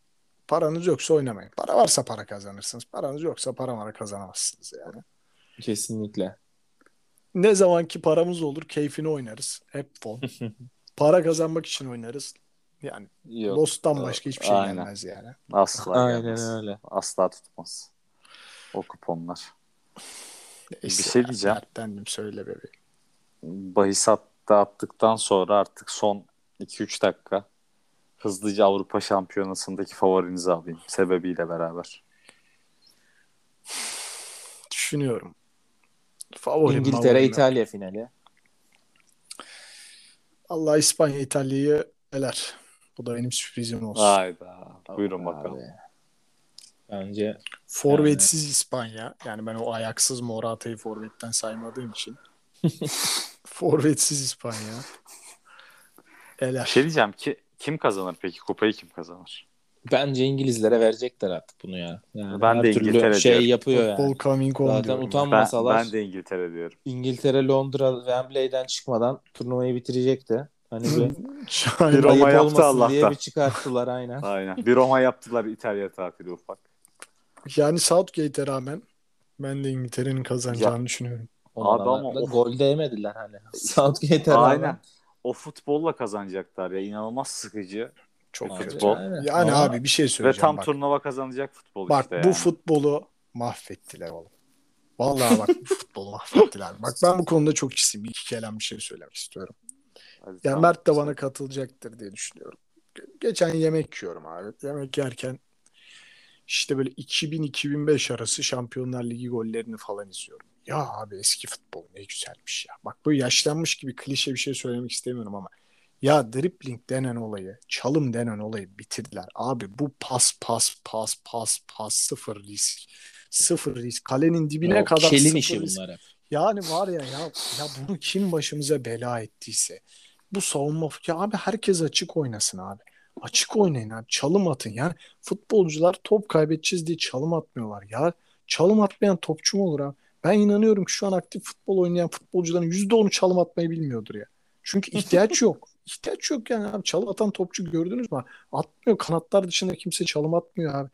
Paranız yoksa oynamayın. Para varsa para kazanırsınız. Paranız yoksa para mara kazanamazsınız yani. Kesinlikle. Ne zamanki paramız olur keyfini oynarız. Hep fon. Para kazanmak için oynarız. Yani Yok. Lost'tan başka hiçbir şey Aynen. gelmez yani. Asla Aynen gelmez. öyle. Asla tutmaz. O kuponlar. Neyse Bir şey diyeceğim. dertlendim söyle bebeğim. Bahis hatta attıktan sonra artık son 2-3 dakika hızlıca Avrupa Şampiyonası'ndaki favorinizi alayım. Sebebiyle beraber. Düşünüyorum. Favorim İngiltere favorim. İtalya finali. Allah İspanya İtalya'yı eler. Bu da benim sürprizim olsun. Hayda. Buyurun bakalım. Abi. Bence Forvetsiz İspanya. Yani ben o ayaksız Morata'yı forvetten saymadığım için. Forvetsiz İspanya. Bir Eler. şey diyeceğim ki kim kazanır peki? Kupayı kim kazanır? bence İngilizlere verecekler artık bunu ya. Yani Ben de İngiltere şey diyorum. yapıyor Futbol yani. coming on Zaten diyorum ben. Ben, utanmasalar ben de İngiltere diyorum. İngiltere Londra Wembley'den çıkmadan turnuvayı bitirecekti. Hani bir. Bir Roma yaptı olmasın diye Allah'tan. bir çıkarttılar aynen. Aynen. Bir Roma yaptılar İtalya tatili ufak. Yani Southgate'e rağmen ben de İngiltere'nin kazanacağını düşünüyorum. Abi ama de of. gol değmediler hani. Southgate'e rağmen. Aynen. O futbolla kazanacaklar ya. İnanılmaz sıkıcı. Çok Abi. Futbol. Yani Ama abi bir şey Ve söyleyeceğim tam bak. turnuva kazanacak futbol Bak işte bu yani. futbolu mahvettiler oğlum. Vallahi bak bu futbolu mahvettiler. Bak ben bu konuda çok ciddiyim. Bir iki kelam bir şey söylemek istiyorum. Hadi Yani tamam. Mert de bana katılacaktır diye düşünüyorum. Ge- Geçen yemek yiyorum abi. Yemek yerken işte böyle 2000-2005 arası Şampiyonlar Ligi gollerini falan izliyorum. Ya abi eski futbol ne güzelmiş ya. Bak böyle yaşlanmış gibi klişe bir şey söylemek istemiyorum ama ya dribbling denen olayı, çalım denen olayı bitirdiler. Abi bu pas pas pas pas pas sıfır risk. Sıfır risk. Kalenin dibine O kadar sıfır işi risk. bunlar hep. Yani var ya ya ya bunu kim başımıza bela ettiyse bu savunma ya abi herkes açık oynasın abi. Açık oynayın abi. Çalım atın. Yani futbolcular top kaybedeceğiz diye çalım atmıyorlar. Ya çalım atmayan topçu mu olur abi? Ben inanıyorum ki şu an aktif futbol oynayan futbolcuların %10'u çalım atmayı bilmiyordur ya. Çünkü ihtiyaç yok. İhtiyaç yok yani abi. Çalım atan topçu gördünüz mü? Atmıyor. Kanatlar dışında kimse çalım atmıyor abi.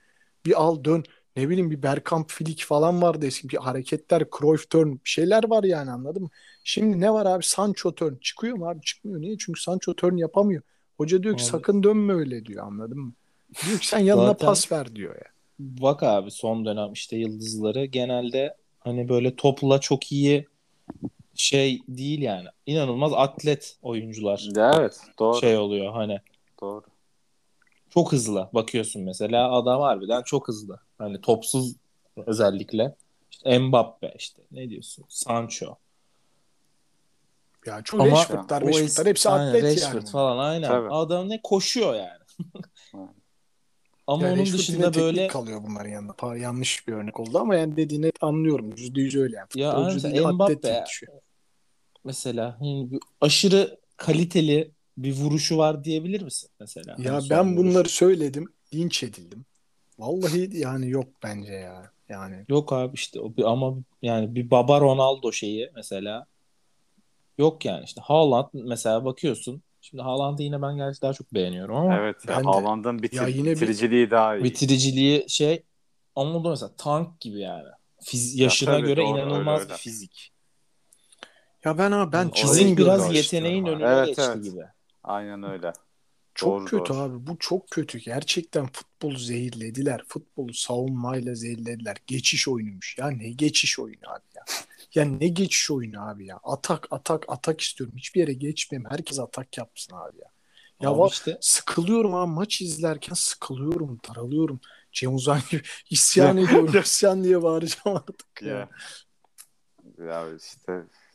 Bir al dön. Ne bileyim bir Bergkamp Filik falan vardı eski. Bir hareketler, Cruyff turn bir şeyler var yani anladın mı? Şimdi ne var abi? Sancho turn. Çıkıyor mu abi? Çıkmıyor. Niye? Çünkü Sancho turn yapamıyor. Hoca diyor ki Abi. sakın dönme öyle diyor anladın mı? Diyor ki sen yanına Zaten- pas ver diyor ya. Bak abi son dönem işte yıldızları genelde hani böyle topla çok iyi şey değil yani. İnanılmaz atlet oyuncular evet doğru. şey oluyor hani. Doğru. Çok hızlı bakıyorsun mesela adam harbiden çok hızlı. Hani topsuz özellikle. İşte Mbappe işte ne diyorsun? Sancho. Ya çok Ama Rashford'lar, Rashford'lar hepsi aynen, atlet Rashford yani. falan aynen. Tabii. Adam ne koşuyor yani. Ama Ya onun dışında böyle kalıyor bunların yanında. Pa- yanlış bir örnek oldu ama yani dediğini anlıyorum. Yüzde yüz öyle yani. Ya Futbolcu aynen, değil, Mbappe mesela hani bir aşırı kaliteli bir vuruşu var diyebilir misin mesela? Ya Hani ben bunları söyledim. Linç edildim. Vallahi yani yok bence ya. Yani Yok abi işte ama yani bir Baba Ronaldo şeyi mesela yok yani işte Haaland mesela bakıyorsun şimdi Haaland'ı yine ben gerçi daha çok beğeniyorum ama Evet ya. Haaland'ın bitir- Ya yine bir- bitiriciliği daha iyi. bitiriciliği şey ama o da mesela tank gibi yani. Fiz, Ya yaşına tabii, göre doğru, inanılmaz öyle, bir öyle. fizik. ya ben ama ben Yani çizim biraz yeteneğin önüne Evet, geçti evet. gibi. Aynen öyle. Çok Doğru, kötü doğru. abi. Bu çok kötü. Gerçekten futbolu zehirlediler. Futbolu savunmayla zehirlediler. Geçiş oyunuymuş. Ya ne geçiş oyunu abi ya. Ya ne geçiş oyunu abi ya. Atak atak atak istiyorum. Hiçbir yere geçmeyeyim. Herkes atak yapsın abi ya. Ya Abi işte sıkılıyorum abi. Maç izlerken sıkılıyorum. Daralıyorum. Cem Uzan gibi isyan ediyorum. İsyan diye bağıracağım artık ya. Ya. Ya işte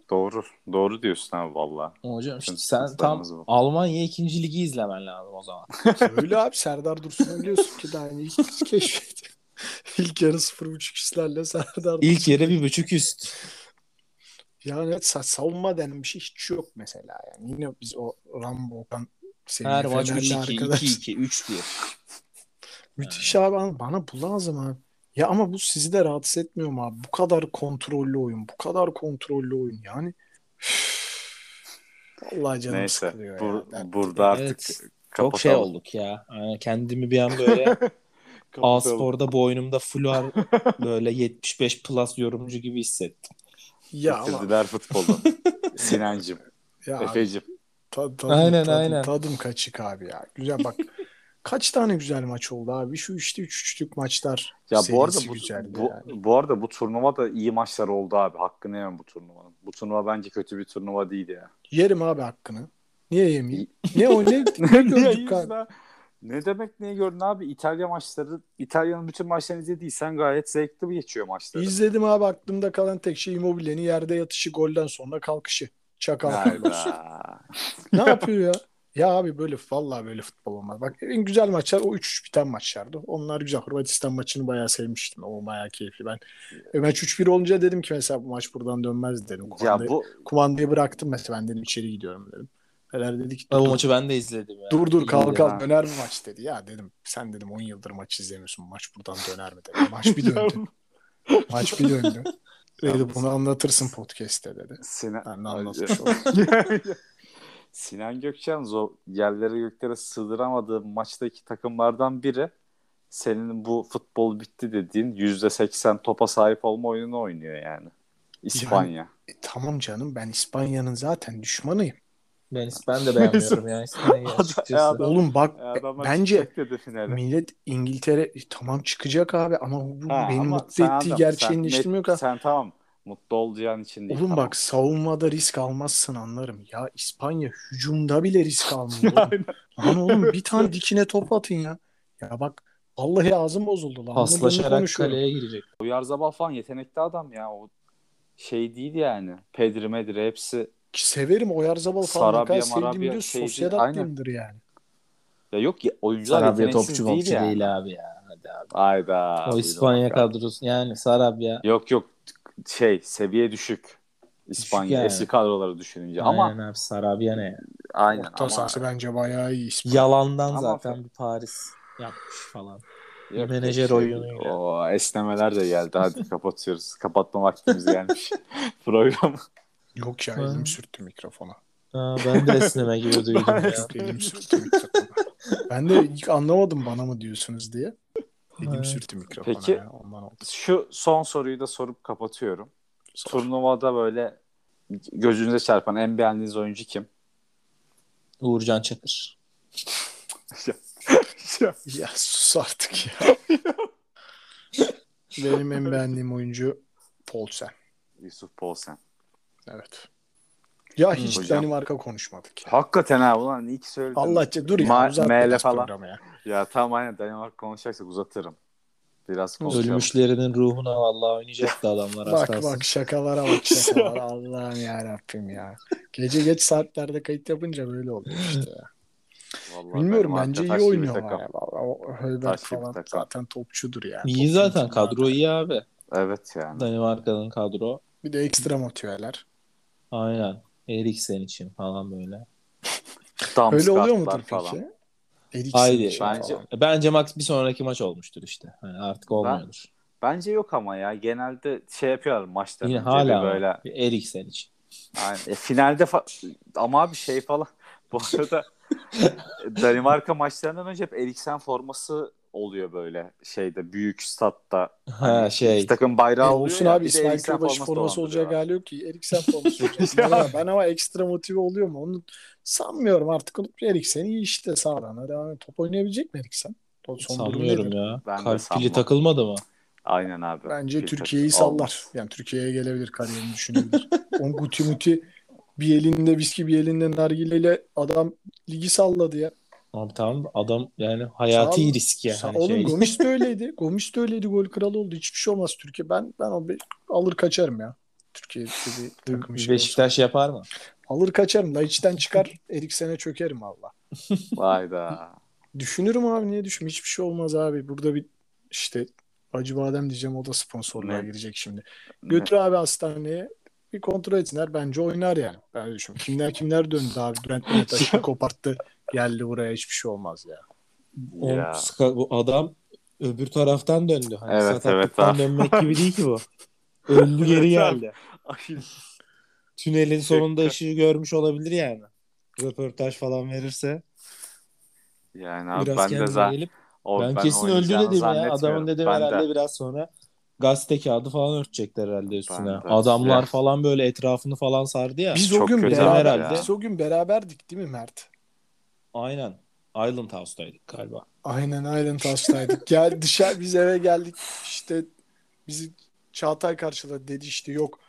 doğru. Doğru diyorsun abi valla. hocam işte sen tam bu. Almanya ikinci ligi izlemen lazım o zaman. Öyle abi Serdar Dursun'u biliyorsun ki daha ilk keşfet. İlk yarı 0.5 üstlerle Serdar İlk Dursun. yere bir buçuk üst. Yani sa- savunma denen bir şey hiç yok mesela yani. Yine biz o Rambo Okan Her maç Fenerli 3-2, arkadaş. 2-2, 3-1. Müthiş abi ama bana bu lazım abi. Ya ama bu sizi de rahatsız etmiyor mu abi? Bu kadar kontrollü oyun, bu kadar kontrollü oyun yani. Vallahi canım Neyse. sıkılıyor bur- ya. Ben- burada artık Evet, Çok kapatalım. şey olduk ya. Yani kendimi bir an böyle Kapatalım. A-Spor'da boynumda fular böyle 75 plus yorumcu gibi hissettim. Ya ama Bitirdiler futbolu. Sinancım, ya Efe'cim. ta- tadım, Aynen, tadım, aynen. tadım kaçık abi ya. Güzel bak. Kaç tane güzel maç oldu abi? Şu işte 3-3'lük maçlar Ya bu arada bu, güzeldi bu, yani. bu arada bu turnuva da iyi maçlar oldu abi. Hakkını yemem bu turnuvanın. Bu turnuva bence kötü bir turnuva değil ya. Yerim abi hakkını. Niye yemeyeyim? Ne o ne, ne gördük abi? Ya? Ne demek ne gördün abi? İtalya maçları, İtalya'nın bütün maçlarını izlediysen gayet zevkli bir geçiyor maçları. İzledim abi aklımda kalan tek şey Immobile'nin yerde yatışı golden sonra kalkışı. Çakal ne yapıyor ya? Ya abi böyle vallahi böyle futbol olmaz. Bak en güzel maçlar o 3-3 biten maçlardı. Onlar güzel. Hırvatistan maçını bayağı sevmiştim. O bayağı keyifli. Ben e, maç 3-1 olunca dedim ki mesela bu maç buradan dönmez dedim. ya Kumandayı, bu kumandayı bıraktım mesela ben dedim içeri gidiyorum dedim. Fener dedi ki dur, maçı ben de izledim ya. dur dur kalk kalk döner mi maç dedi. Ya dedim sen dedim 10 yıldır maç izlemiyorsun. Maç buradan döner mi dedim. Maç bir döndü. maç bir döndü. Dedi bunu anlatırsın podcast'te dedi. Sinan, Ben de anlatmış. Sinan Gökçen o yerlere göklere sığdıramadığı maçtaki takımlardan biri senin bu futbol bitti dediğin %80 topa sahip olma oyununu oynuyor yani. İspanya. E, tamam canım ben İspanya'nın zaten düşmanıyım. Ben, ben de beğenmiyorum ya İspanya'yı Adam- açıkçası. adam- Oğlum bak E, bence millet İngiltere e, tamam çıkacak abi ama bu Ha, beni ama mutlu ettiği adam- gerçeğini sen değiştirmiyor net- ki. Sen tamam mutlu olacağın için değil. Oğlum tamam. bak savunmada risk almazsın anlarım. Ya İspanya hücumda bile risk almıyor. oğlum. Lan oğlum bir tane dikine top atın ya. Ya bak vallahi ağzım bozuldu lan. Paslaşarak kaleye girecek. Oyarzabal falan yetenekli adam ya. O şey değil yani. Pedri Medri hepsi. Ki Severim Oyarzabal falan. Sarabia, Marabia diyor. şey aynen. atlıyımdır yani. Ya yok ya oyuncular Sarabia yeteneksiz topçu değil yani. değil abi ya. Hadi abi. Ayda. O İspanya kadrosu yani Sarabia. Yok yok şey seviye düşük. İspanya yani. eski kadroları düşününce ama Aynen abi Sarabia ne ya? aynen Orta ama sahası bence bayağı iyi İspanya. Yalandan Ama- zaten bir Paris yapmış falan. Yok, menajer şey, oyunuyla. O esnemeler de geldi. Hadi kapatıyoruz. Kapatma vaktimiz gelmiş. Programı. Yok ya elim sürttü mikrofona. Ha, ben de esneme gibi duydum ya. Elim sürttü mikrofona. Ben de ilk anlamadım bana mı diyorsunuz diye. Elim Evet. sürttü mikrofona Peki. ya. Ondan oldu. Şu son soruyu da sorup kapatıyorum. Turnuvada böyle gözünüze çarpan en beğendiğiniz oyuncu kim? Uğurcan Çakır. Ya sus artık ya. Benim en beğendiğim oyuncu Paulsen. Yusuf Poulsen. Evet. Ya hiç Hocam. Danimarka konuşmadık. Ya. Hakikaten ha ulan iyi ki söyledin. Allah dur ya. Ma- ML biraz falan. ya. Ya tamam aynen Danimarka konuşacaksak uzatırım. Biraz konuşalım. Ölmüşlerinin ruhuna vallahi oynayacaktı adamlar. Bak kalsın. bak şakalara bak şakalara. Allah'ım ya Rabbim ya. Gece geç saatlerde kayıt yapınca böyle oluyor işte ya. Vallahi Bilmiyorum bence iyi oynuyorlar. Ya. Hölberg falan takım. zaten topçudur ya. İyi zaten kadro iyi abi. Evet yani. Danimarka'nın kadro. Bir de ekstra motiveler. Aynen. Eriksen için falan böyle. Öyle oluyor mudur falan. peki? Eriksen Bence- falan. Bence Max bir sonraki maç olmuştur işte. Hani artık olmuyordur. Bence yok ama ya. Genelde şey yapıyorlar maçta. Yine önce hala bir böyle. bir Eriksen için. Aynen. E, finalde fa- ama abi şey falan. Bu arada Danimarka maçlarından önce hep Eriksen forması oluyor böyle şeyde büyük statta. Ha şey. İki takım bayrağı E, oluyor olsun ya, abi İsmail Köybaşı forması olacak hali yok ki. Eriksen forması olacak. Ben ama ekstra motive oluyor mu? Onu sanmıyorum artık. Eriksen iyi işte sağdan. Devam et. Top oynayabilecek mi Eriksen? Son Sanmıyorum ya. Ben Kalp pili takılmadı mı? Aynen abi. Bence Türkiye'yi sallar. olmaz. Yani Türkiye'ye gelebilir kariyerini düşünebilir. On guti muti bir elinde viski bir elinde nargileyle adam ligi salladı ya. Abi tamam adam yani hayati Sağ risk ya. Sa- Hani Oğlum şey. Gomis de öyleydi. Gomis de öyleydi. Gol kralı oldu. Hiçbir şey olmaz Türkiye. Ben ben o bir- alır kaçarım ya. Türkiye'de bir takım işi olsa. Beşiktaş yapar mı? Alır kaçarım. Laiç'ten çıkar. Eriksen'e çökerim valla. Vayda. Düşünürüm abi niye düşün? Hiçbir şey olmaz abi. Burada bir işte Acı Badem diyeceğim o da sponsorluğa Ne? girecek şimdi. Götür abi hastaneye bir kontrol etsinler. Bence oynar yani. Ben düşünüyorum. Kimler kimler döndü abi. Bülent Mehmetaş'ı koparttı. Geldi buraya hiçbir şey olmaz ya. O Ya. Bu adam öbür taraftan döndü. Hani Evet, sakatlıktan evet dönmek gibi değil ki bu. Öldü geri geldi. Tünelin sonunda ışığı görmüş olabilir yani. Röportaj falan verirse Yani abi biraz ben de zaten gelip o, ben, kesin öldü dedim ya. Adamın dedim Ben de. herhalde biraz sonra gazete kağıdı falan örtecekler herhalde üstüne. de. Adamlar Ya. falan böyle etrafını falan sardı ya. Biz Çok o gün beraber herhalde. biz o gün beraberdik değil mi Mert? Aynen. Island House'daydık galiba. Aynen aynen taştaydık. Gel dışarı biz eve geldik işte bizi Çağatay karşıladı dedi işte yok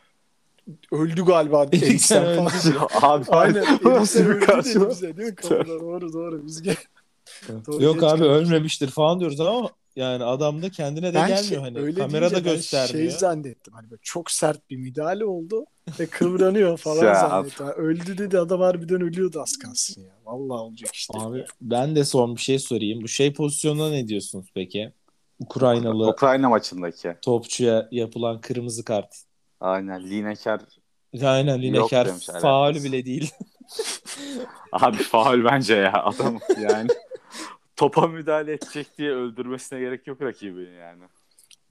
öldü galiba öldü. falan. abi Aynen bir öldü dedi karşılaşma? bize değil mi? Doğru doğru biz gel. Doğru, Yok abi kaldık. ölmemiştir falan diyoruz ama yani adam da kendine de Ben gelmiyor şey- hani. öyle Kamerada göstermiyor. Şey zannettim hani böyle çok sert bir müdahale oldu ve kıvranıyor falan zannettim. Yani öldü dedi adam harbiden ölüyordu az kalsın ya. Vallahi olacak işte. Abi ben de son bir şey sorayım. Bu şey pozisyonuna ne diyorsunuz peki? Ukraynalı Ukrayna maçındaki. topçuya yapılan kırmızı kart. Aynen Lineker Aynen Lineker faul bile değil. abi faul bence ya adam yani topa müdahale edecek diye öldürmesine gerek yok rakibini yani.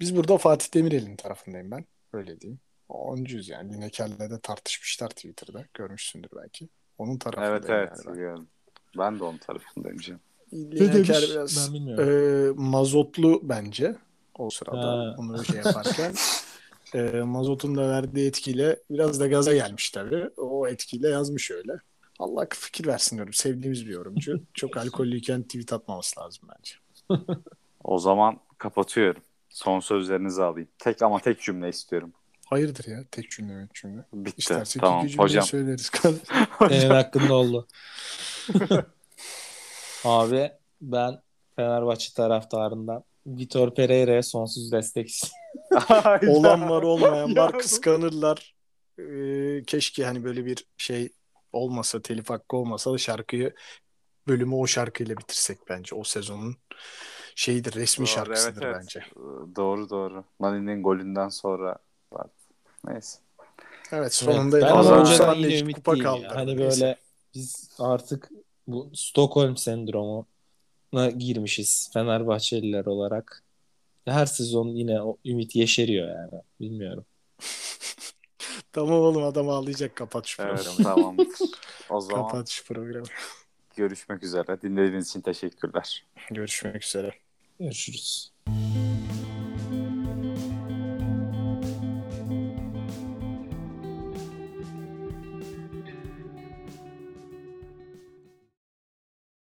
Biz burada Fatih Demirel'in tarafındayım ben. Öyle diyeyim. Oncuyuz yani. Lineker'le de tartışmışlar Twitter'da. Görmüşsündür belki. Onun tarafındayım Evet evet. yani ben. yani. Ben de onun tarafındayım canım. Lineker biraz Ben bilmiyorum. e, mazotlu bence o sırada Ha. onu şey yaparken. e, mazotun da verdiği etkiyle biraz da gaza gelmiş tabii. O etkiyle yazmış öyle. Allah fikir versin diyorum. Sevdiğimiz bir yorumcu. Çok alkollüyken tweet atmaması lazım bence. O zaman kapatıyorum. Son sözlerinizi alayım. Tek ama tek cümle istiyorum. Hayırdır ya tek cümle mi cümle. Bitti. İstersek tamam iki cümle hocam. söyleriz. Senin hakkında oldu. Abi ben Fenerbahçe taraftarından Vitor Pereira'ya sonsuz destek Olan var olmayan Ya var kıskanırlar. Ee, keşke hani böyle bir şey olmasa telif hakkı olmasa da şarkıyı bölümü o şarkıyla bitirsek bence. O sezonun şeyidir resmi Doğru, şarkısıdır evet, evet. bence. Doğru doğru. Nani'nin golünden sonra var. Neyse. Evet sonunda Evet, ben O o zaman- hocadan yine kupa kaldı. ya. Hani Neyse. böyle biz artık bu Stockholm sendromuna girmişiz Fenerbahçeliler olarak. Her sezon yine o ümit yeşeriyor yani. Bilmiyorum. Tamam oğlum adam ağlayacak kapat şu Evet programı. tamamdır. O zaman Kapat şu programı. görüşmek üzere. Dinlediğiniz için teşekkürler. Görüşmek üzere. Görüşürüz.